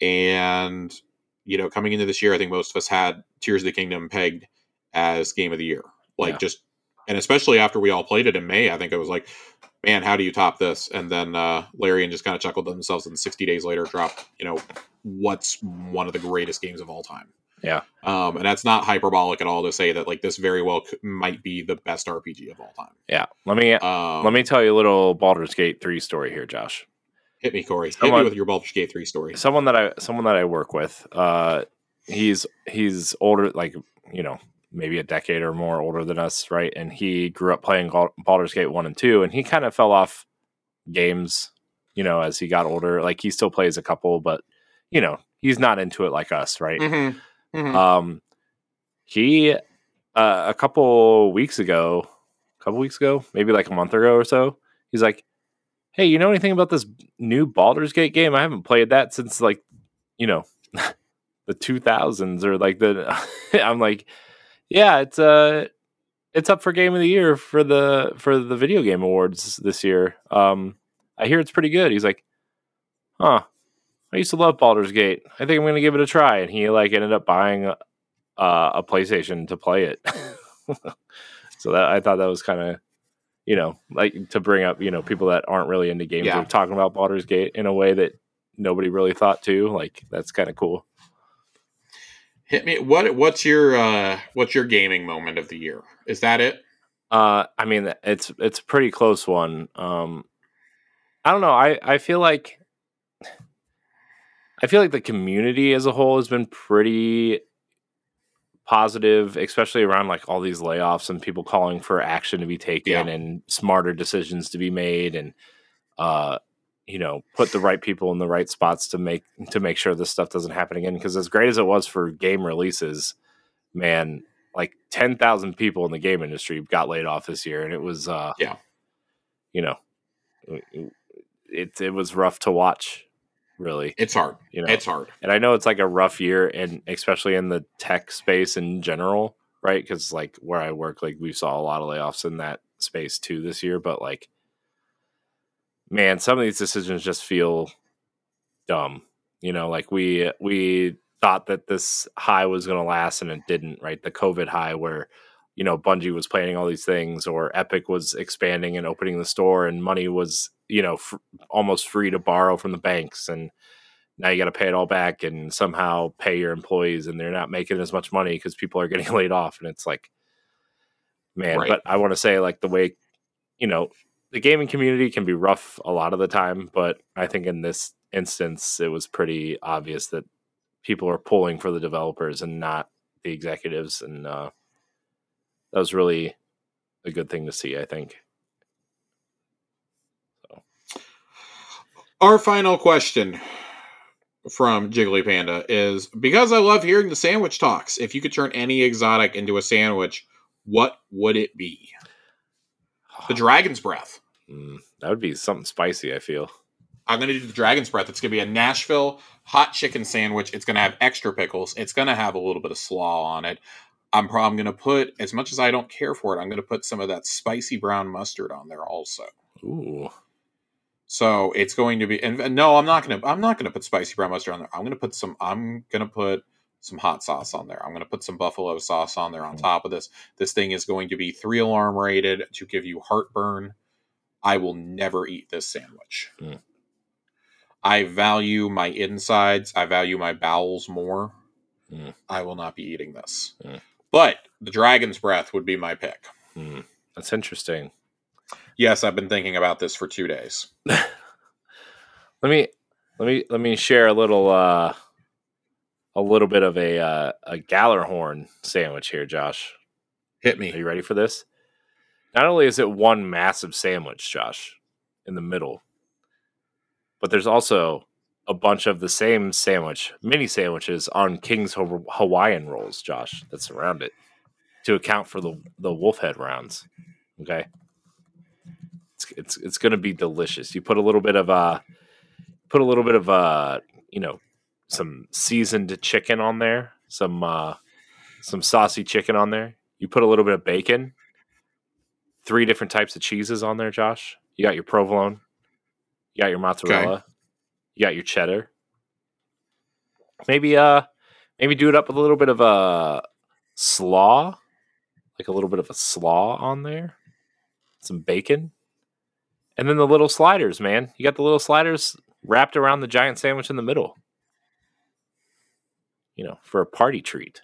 And, you know, coming into this year, I think most of us had Tears of the Kingdom pegged as game of the year. Like, yeah. just and especially after we all played it in May, I think it was like, man, how do you top this? And then uh, Larian just kind of chuckled themselves, and 60 days later dropped, you know, what's one of the greatest games of all time. Yeah, um, and that's not hyperbolic at all to say that like this very well could, might be the best RPG of all time. Yeah, let me um, let me tell you a little Baldur's Gate three story here, Josh. Hit me, Corey. Someone, Hit me with your Baldur's Gate three story. Someone that I someone that I work with, uh, he's he's older, like you know, maybe a decade or more older than us, right? And he grew up playing Baldur's Gate 1 and 2, and he kind of fell off games, you know, as he got older. Like he still plays a couple, but, you know, he's not into it like us, right? Mm-hmm. Mm-hmm. Um, he, uh, a couple weeks ago, a couple weeks ago, maybe like a month ago or so, he's like, Hey, you know anything about this new Baldur's Gate game? I haven't played that since like, you know, the 2000s or like the, I'm like, yeah, it's uh it's up for game of the year for the for the video game awards this year. Um I hear it's pretty good. He's like, "Huh. I used to love Baldur's Gate. I think I'm going to give it a try." And he like ended up buying a, uh, a PlayStation to play it. so that I thought that was kind of you know, like to bring up, you know, people that aren't really into games yeah. are talking about Baldur's Gate in a way that nobody really thought to. Like that's kind of cool. Hit me. What what's your uh what's your gaming moment of the year? Is that it? Uh, I mean, it's it's a pretty close one. Um, I don't know. I I feel like I feel like the community as a whole has been pretty positive, especially around like all these layoffs and people calling for action to be taken yeah. and smarter decisions to be made and uh you know put the right people in the right spots to make to make sure this stuff doesn't happen again. Because as great as it was for game releases man like 10,000 people in the game industry got laid off this year and it was uh yeah. you know it it was rough to watch really it's hard you know it's hard and i know it's like a rough year and especially in the tech space in general right because like where i work like we saw a lot of layoffs in that space too this year but like man, some of these decisions just feel dumb. You know, like we we thought that this high was going to last and it didn't, right? The COVID high where you know Bungie was planning all these things or Epic was expanding and opening the store and money was, you know, f- almost free to borrow from the banks and now you got to pay it all back and somehow pay your employees and they're not making as much money because people are getting laid off and it's like man, right. but I want to say like the way you know, the gaming community can be rough a lot of the time, but I think in this instance, it was pretty obvious that people are pulling for the developers and not the executives, and uh, that was really a good thing to see. I think. Our final question from Jiggly Panda is because I love hearing the sandwich talks. If you could turn any exotic into a sandwich, what would it be? The dragon's breath. Mm, that would be something spicy. I feel. I'm going to do the dragon's breath. It's going to be a Nashville hot chicken sandwich. It's going to have extra pickles. It's going to have a little bit of slaw on it. I'm probably going to put, as much as I don't care for it, I'm going to put some of that spicy brown mustard on there also. Ooh. So it's going to be, and, no, I'm not going to, I'm not going to put spicy brown mustard on there. I'm going to put some, I'm going to put some hot sauce on there. I'm going to put some buffalo sauce on there on top of this. This thing is going to be three alarm rated to give you heartburn. I will never eat this sandwich. Mm. I value my insides. I value my bowels more. Mm. I will not be eating this. Mm. But the dragon's breath would be my pick. Mm, that's interesting. Yes, I've been thinking about this for two days. let me let me let me share a little uh a little bit of a uh, a Gjallarhorn sandwich here, Josh. Hit me. Are you ready for this? Not only is it one massive sandwich, Josh, in the middle, but there's also a bunch of the same sandwich, mini sandwiches on King's Hawaiian rolls, Josh, that surround it to account for the the wolfpack rounds. Okay, it's it's it's going to be delicious. You put a little bit of uh, put a little bit of uh, you know, some seasoned chicken on there, some uh, some saucy chicken on there. You put a little bit of bacon, three different types of cheeses on there, Josh. You got your provolone, you got your mozzarella, you got your cheddar. Maybe uh maybe do it up with a little bit of a slaw, like a little bit of a slaw on there. Some bacon. And then the little sliders, man. You got the little sliders wrapped around the giant sandwich in the middle. You know, for a party treat.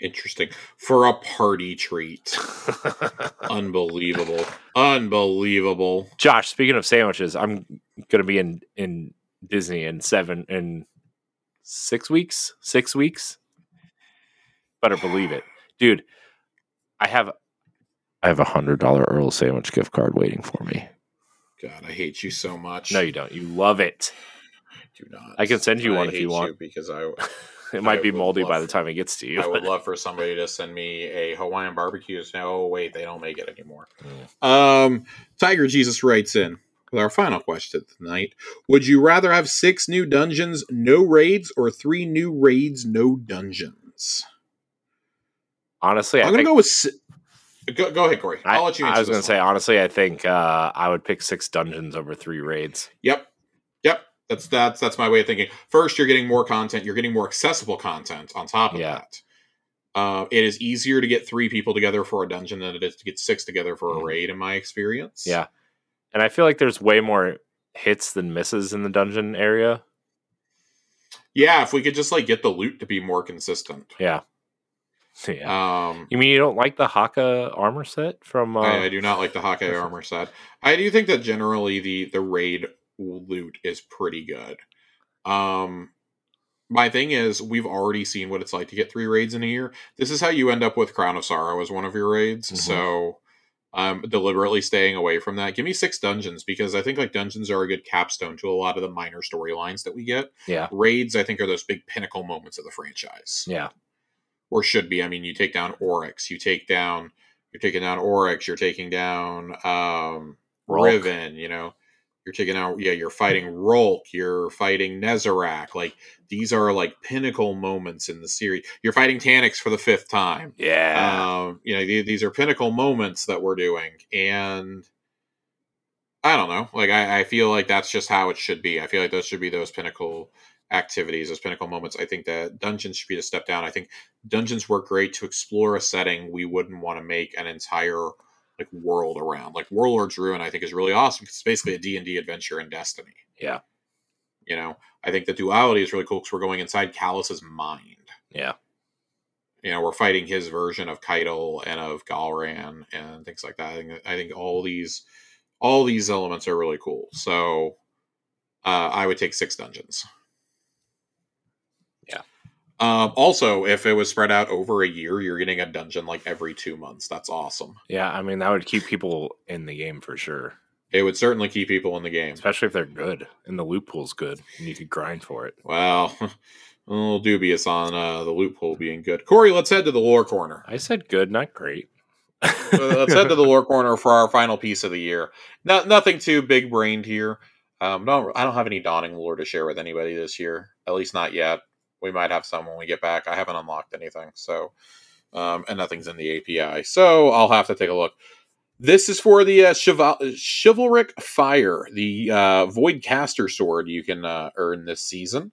Interesting. For a party treat. Unbelievable. Unbelievable. Josh, speaking of sandwiches, I'm going to be in in Disney in seven in six weeks. Six weeks. Better believe it, dude. I have I have a hundred dollar Earl sandwich gift card waiting for me. God, I hate you so much. No, you don't. You love it. I do not. I can send you I one if you hate want. because I It might I be moldy by the time it gets to you. I would love for somebody to send me a Hawaiian barbecue. No, wait, they don't make it anymore. Mm. Um, Tiger Jesus writes in with our final question tonight: Would you rather have six new dungeons, no raids, or three new raids, no dungeons? Honestly, I I'm gonna think go with. Si- go, go ahead, Corey. I, I'll let you. I was going to say one. honestly, I think uh, I would pick six dungeons over three raids. Yep. Yep. That's that's that's my way of thinking. First, you're getting more content. You're getting more accessible content on top of Yeah. that. Uh, it is easier to get three people together for a dungeon than it is to get six together for a Mhm. raid, in my experience. Yeah. And I feel like there's way more hits than misses in the dungeon area. Yeah. If we could just like get the loot to be more consistent. Yeah. Yeah. Um, you mean you don't like the Haka armor set from uh, I, I do not like the Haka armor set. I do think that generally the the raid loot is pretty good. Um, my thing is we've already seen what it's like to get three raids in a year. This is how you end up with Crown of Sorrow as one of your raids. Mhm. So I'm deliberately staying away from that. Give me six dungeons because I think like dungeons are a good capstone to a lot of the minor storylines that we get. Yeah. Raids, I think, are those big pinnacle moments of the franchise Yeah. or should be. I mean, you take down Oryx, you take down, you're taking down Oryx, you're taking down um, Riven, you know, you're taking out, yeah, you're fighting Rhulk, you're fighting Nezarec. Like these are like pinnacle moments in the series. You're fighting Taniks for the fifth time. Yeah. Um, you know, the- these are pinnacle moments that we're doing, and I don't know. Like I, I feel like that's just how it should be. I feel like those should be those pinnacle activities, those pinnacle moments. I think that dungeons should be a step down. I think dungeons work great to explore a setting we wouldn't want to make an entire like world around. Like Warlord's Ruin, I think is really awesome because it's basically a D and D adventure in Destiny. Yeah. You know, I think the duality is really cool because we're going inside Calus's mind yeah. you know, we're fighting his version of Caiatl and of Gahlran and things like that. I think, I think all these all these elements are really cool. So uh, I would take six dungeons. Um, also, if it was spread out over a year, you're getting a dungeon like every two months. That's awesome. Yeah, I mean that would keep people in the game for sure, It would certainly keep people in the game. especially if they're good and the loot pool's good and you could grind for it. Well, a little dubious on uh, the loophole being good. Corey, let's head to the lore corner. I said good, not great. Let's head to the lore corner for our final piece of the year. No, nothing too big brained here. Um, don't, I don't have any dawning lore to share with anybody this year. At least not yet. We might have some when we get back. I haven't unlocked anything, so um, and nothing's in the API, so I'll have to take a look. This is for the uh, chival- chivalric fire, the uh, void caster sword you can uh, earn this season.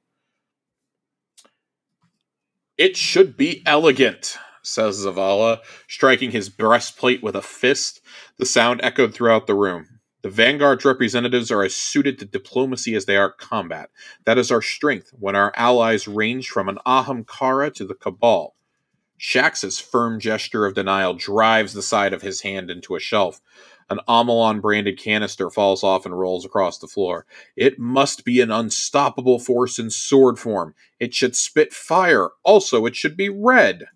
It should be elegant, says Zavala, striking his breastplate with a fist. The sound echoed throughout the room. The Vanguard's representatives are as suited to diplomacy as they are combat. That is our strength when our allies range from an Ahamkara to the Cabal. Shax's firm gesture of denial drives the side of his hand into a shelf. An Omolon branded canister falls off and rolls across the floor. It must be an unstoppable force in sword form. It should spit fire. Also, it should be red.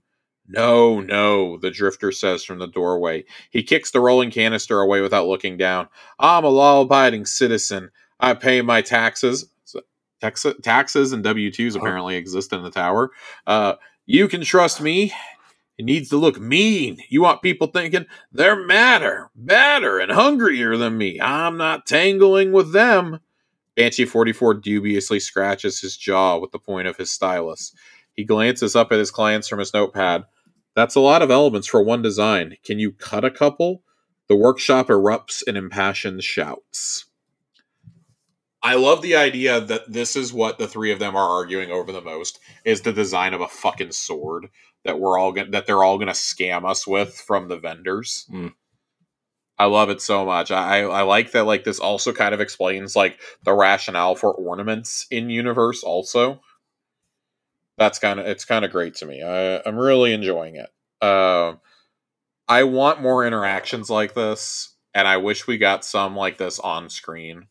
No, no, the drifter says from the doorway. He kicks the rolling canister away without looking down. I'm a law abiding citizen. I pay my taxes. Tax- taxes and W 2s apparently exist in the tower. Uh, you can trust me. It needs to look mean. You want people thinking they're madder, badder, and hungrier than me. I'm not tangling with them. Banshee 44 dubiously scratches his jaw with the point of his stylus. He glances up at his clients from his notepad. That's a lot of elements for one design. Can you cut a couple? The workshop erupts in impassioned shouts. I love the idea that this is what the three of them are arguing over the most is the design of a fucking sword that we're all gonna, that they're all going to scam us with from the vendors. Mm. I love it so much. I I like that like this also kind of explains like the rationale for ornaments in universe also. That's kind of it's kind of great to me. I, I'm really enjoying it. Uh, I want more interactions like this, and I wish we got some like this on screen.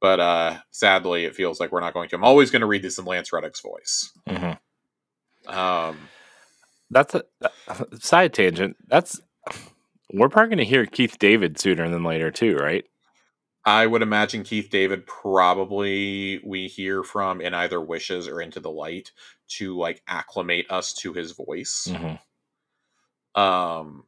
But uh, sadly, it feels like we're not going to. I'm always going to read this in Lance Reddick's voice. Mm-hmm. Um, That's a side tangent. That's we're probably going to hear Keith David sooner than later too, right? I would imagine Keith David probably we hear from in either Wishes or Into the Light to like acclimate us to his voice. Mm-hmm. Um,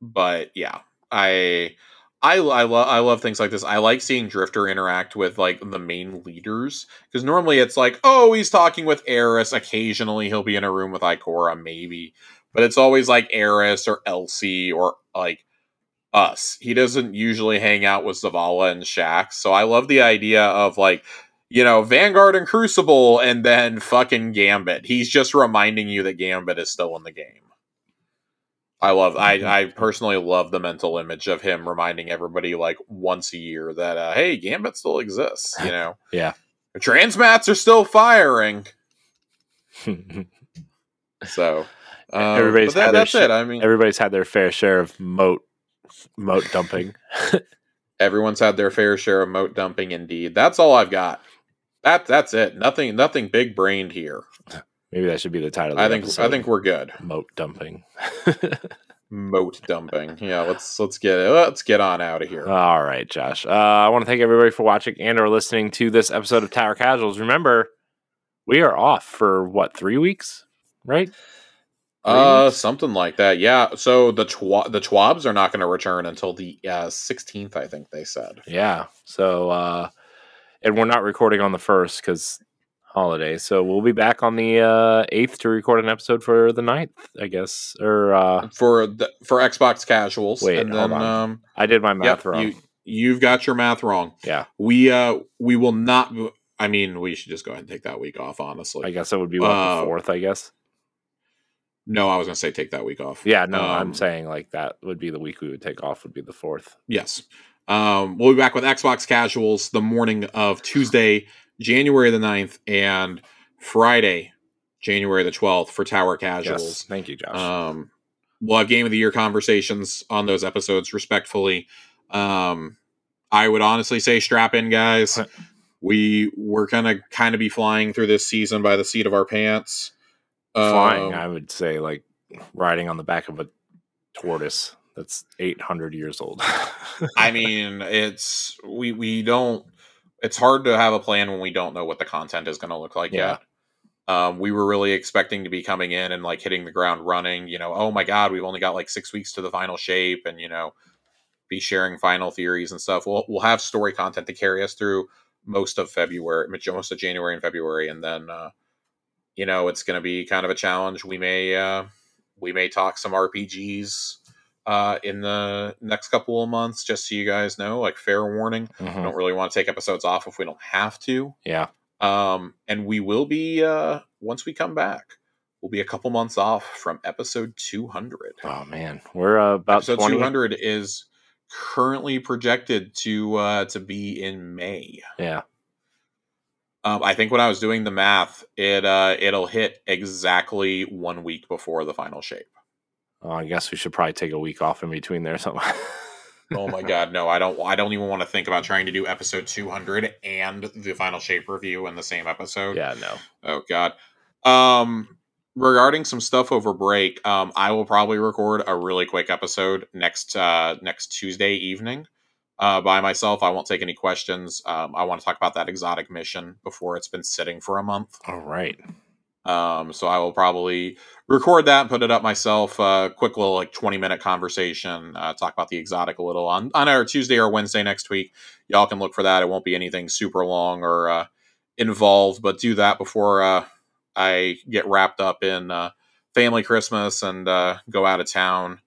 but yeah, I I I love I love things like this. I like seeing Drifter interact with like the main leaders because normally it's like, oh, he's talking with Eris. Occasionally, he'll be in a room with Ikora, maybe, but it's always like Eris or Elsie or like us. He doesn't usually hang out with Zavala and Shax. So I love the idea of like. You know, Vanguard and Crucible, and then fucking Gambit. He's just reminding you that Gambit is still in the game. I love I I personally love the mental image of him reminding everybody like once a year that uh, hey, Gambit still exists, you know. Yeah. Transmats are still firing. So um, Everybody's that, had their that's shit. it. I mean Everybody's had their fair share of mote mote dumping. everyone's had their fair share of mote dumping indeed. That's all I've got. That that's it. Nothing nothing big brained here. Maybe that should be the title. Of the I think episode. I think we're good. mote dumping. Mote dumping. Yeah, let's let's get let's get on out of here. All right, Josh. Uh, I want to thank everybody for watching and or listening to this episode of Tower Casuals. Remember, we are off for what three weeks, right? Uh, weeks? something like that. Yeah. So the twa- the Twabs are not going to return until the sixteenth. I think they said. Yeah. So, uh, and we're not recording on the first because holiday. So we'll be back on the uh, eighth to record an episode for the 9th, I guess. Or uh, for the for Xbox casuals. Wait, and hold then on. um, I did my math yep, wrong. you you've got your math wrong. yeah, We uh we will not. I mean, we should just go ahead and take that week off. Honestly, I guess it would be what, Uh, the fourth. I guess. no, I was going to say take that week off. Yeah. No, I'm Um, saying like that would be the week we would take off. Would be the fourth. Yes. Um, we'll be back with Xbox Casuals the morning of Tuesday, January the 9th, and Friday, January the 12th for Tower Casuals. Yes. Thank you, Josh. Um, we'll have game of the year conversations on those episodes, respectfully. Um, I would honestly say strap in, guys. we we're gonna kind of be flying through this season by the seat of our pants. flying, Um, I would say like riding on the back of a tortoise that's 800 years old. I mean, it's we we don't. It's hard to have a plan when we don't know what the content is going to look like Yeah. yet. Um, we were really expecting to be coming in and like hitting the ground running. You know, oh my god, we've only got like six weeks to the final shape, and you know, be sharing final theories and stuff. We'll we'll have story content to carry us through most of February, most of January and February, and then uh, you know it's going to be kind of a challenge. We may uh, we may talk some RPGs uh, in the next couple of months, just so you guys know. Like fair warning, Mhm. I don't really want to take episodes off if we don't have to. Yeah. Um, and we will be uh, once we come back. We'll be a couple months off from episode 200. Oh man, we're uh, about episode 20. 200 is currently projected to uh, to be in May. Yeah. Um, I think when I was doing the math, it uh, it'll hit exactly one week before the final shape. Oh, I guess we should probably take a week off in between there or something. Oh my god, no! I don't. I don't even want to think about trying to do episode 200 and the final shape review in the same episode. yeah, no. Oh god. Um regarding some stuff over break, um I will probably record a really quick episode next uh next Tuesday evening. Uh by myself. I won't take any questions. Um I want to talk about that exotic mission before it's been sitting for a month. All right. Um so I will probably record that and put it up myself. Uh quick little like 20 minute conversation, uh talk about the exotic a little on on our Tuesday or Wednesday next week. Y'all can look for that. It won't be anything super long or uh involved, but do that before uh I get wrapped up in uh, family Christmas and uh, go out of town.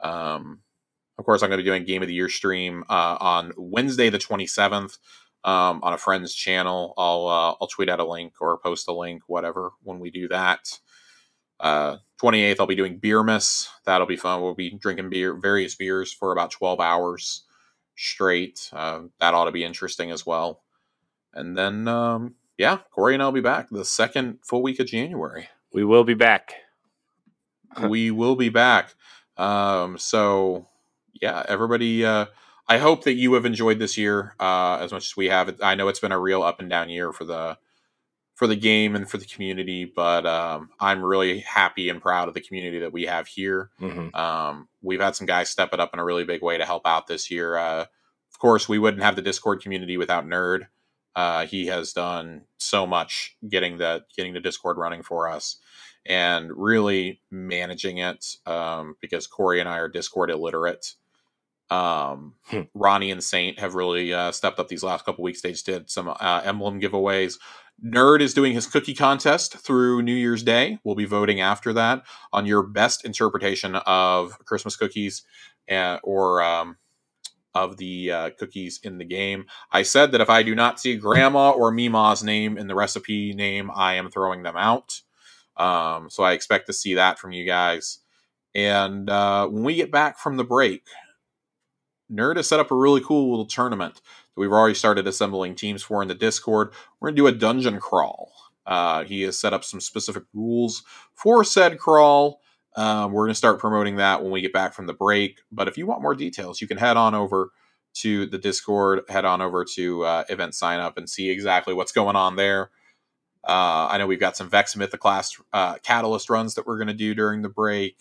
Um, of course, I'm going to be doing Game of the Year stream uh, on Wednesday, the 27th, um, on a friend's channel. I'll uh, I'll tweet out a link or post a link, whatever, when we do that. Uh, 28th, I'll be doing Beermas. That'll be fun. We'll be drinking beer, various beers for about 12 hours straight. Uh, that ought to be interesting as well. And then, um, yeah, Corey and I'll be back the second full week of January. We will be back. we will be back. Um, so yeah, everybody. Uh, I hope that you have enjoyed this year uh, as much as we have. I know it's been a real up and down year for the for the game and for the community, but um, I'm really happy and proud of the community that we have here. hmm Um, we've had some guys step it up in a really big way to help out this year. Uh, of course, we wouldn't have the Discord community without Nerd. Uh, he has done so much getting the getting the Discord running for us and really managing it um, because Corey and I are Discord illiterate. Um, Hmm. Ronnie and Saint have really uh, stepped up these last couple weeks. They just did some uh, emblem giveaways. Nerd is doing his cookie contest through New Year's Day. We'll be voting after that on your best interpretation of Christmas cookies uh, or um, of the uh, cookies in the game. I said that if I do not see Grandma or Mima's name in the recipe name, I am throwing them out. Um, so I expect to see that from you guys. And uh, when we get back from the break, Nerd has set up a really cool little tournament that we've already started assembling teams for in the Discord. We're going to do a dungeon crawl. Uh, he has set up some specific rules for said crawl. Um, we're going to start promoting that when we get back from the break. But if you want more details, you can head on over to the Discord, head on over to uh, event sign up and see exactly what's going on there. Uh, I know we've got some Vex Mythoclast uh, Catalyst runs that we're going to do during the break.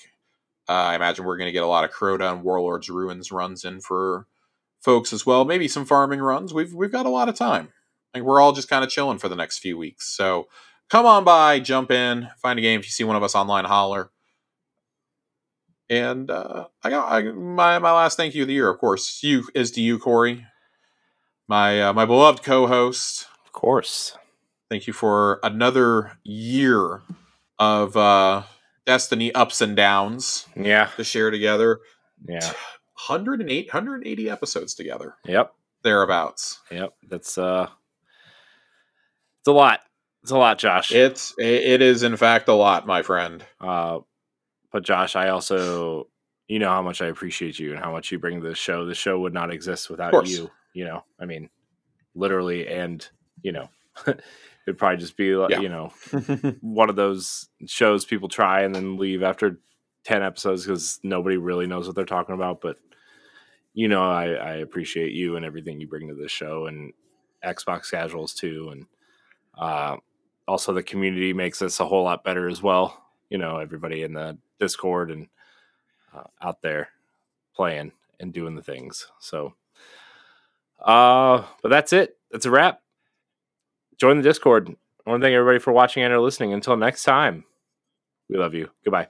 Uh, I imagine we're going to get a lot of Crota and Warlords Ruins runs in for folks as well. Maybe some farming runs. We've we've got a lot of time. Like we're all just kind of chilling for the next few weeks. So come on by, jump in, find a game. If you see one of us online, holler. And uh, I got I, my my last thank you of the year, of course, you is to you, Corey, my uh, my beloved co-host. Of course. Thank you for another year of uh, Destiny ups and downs Yeah. to share together. Yeah. 108, 180 episodes together, Yep. thereabouts. Yep. That's uh it's a lot. It's a lot, Josh. It's it it is in fact a lot, my friend. Uh, but Josh, I also, you know how much I appreciate you and how much you bring to the show. The show would not exist without you. You know, I mean, literally, and you know, it'd probably just be like, Yeah. you know, one of those shows people try and then leave after ten episodes because nobody really knows what they're talking about. But you know, I, I appreciate you and everything you bring to the show and Xbox casuals too, and uh, also the community makes us a whole lot better as well. you know everybody in the Discord and uh, out there playing and doing the things. So, uh, but that's it. That's a wrap. Join the Discord. I want to thank everybody for watching and or listening. Until next time, we love you. Goodbye.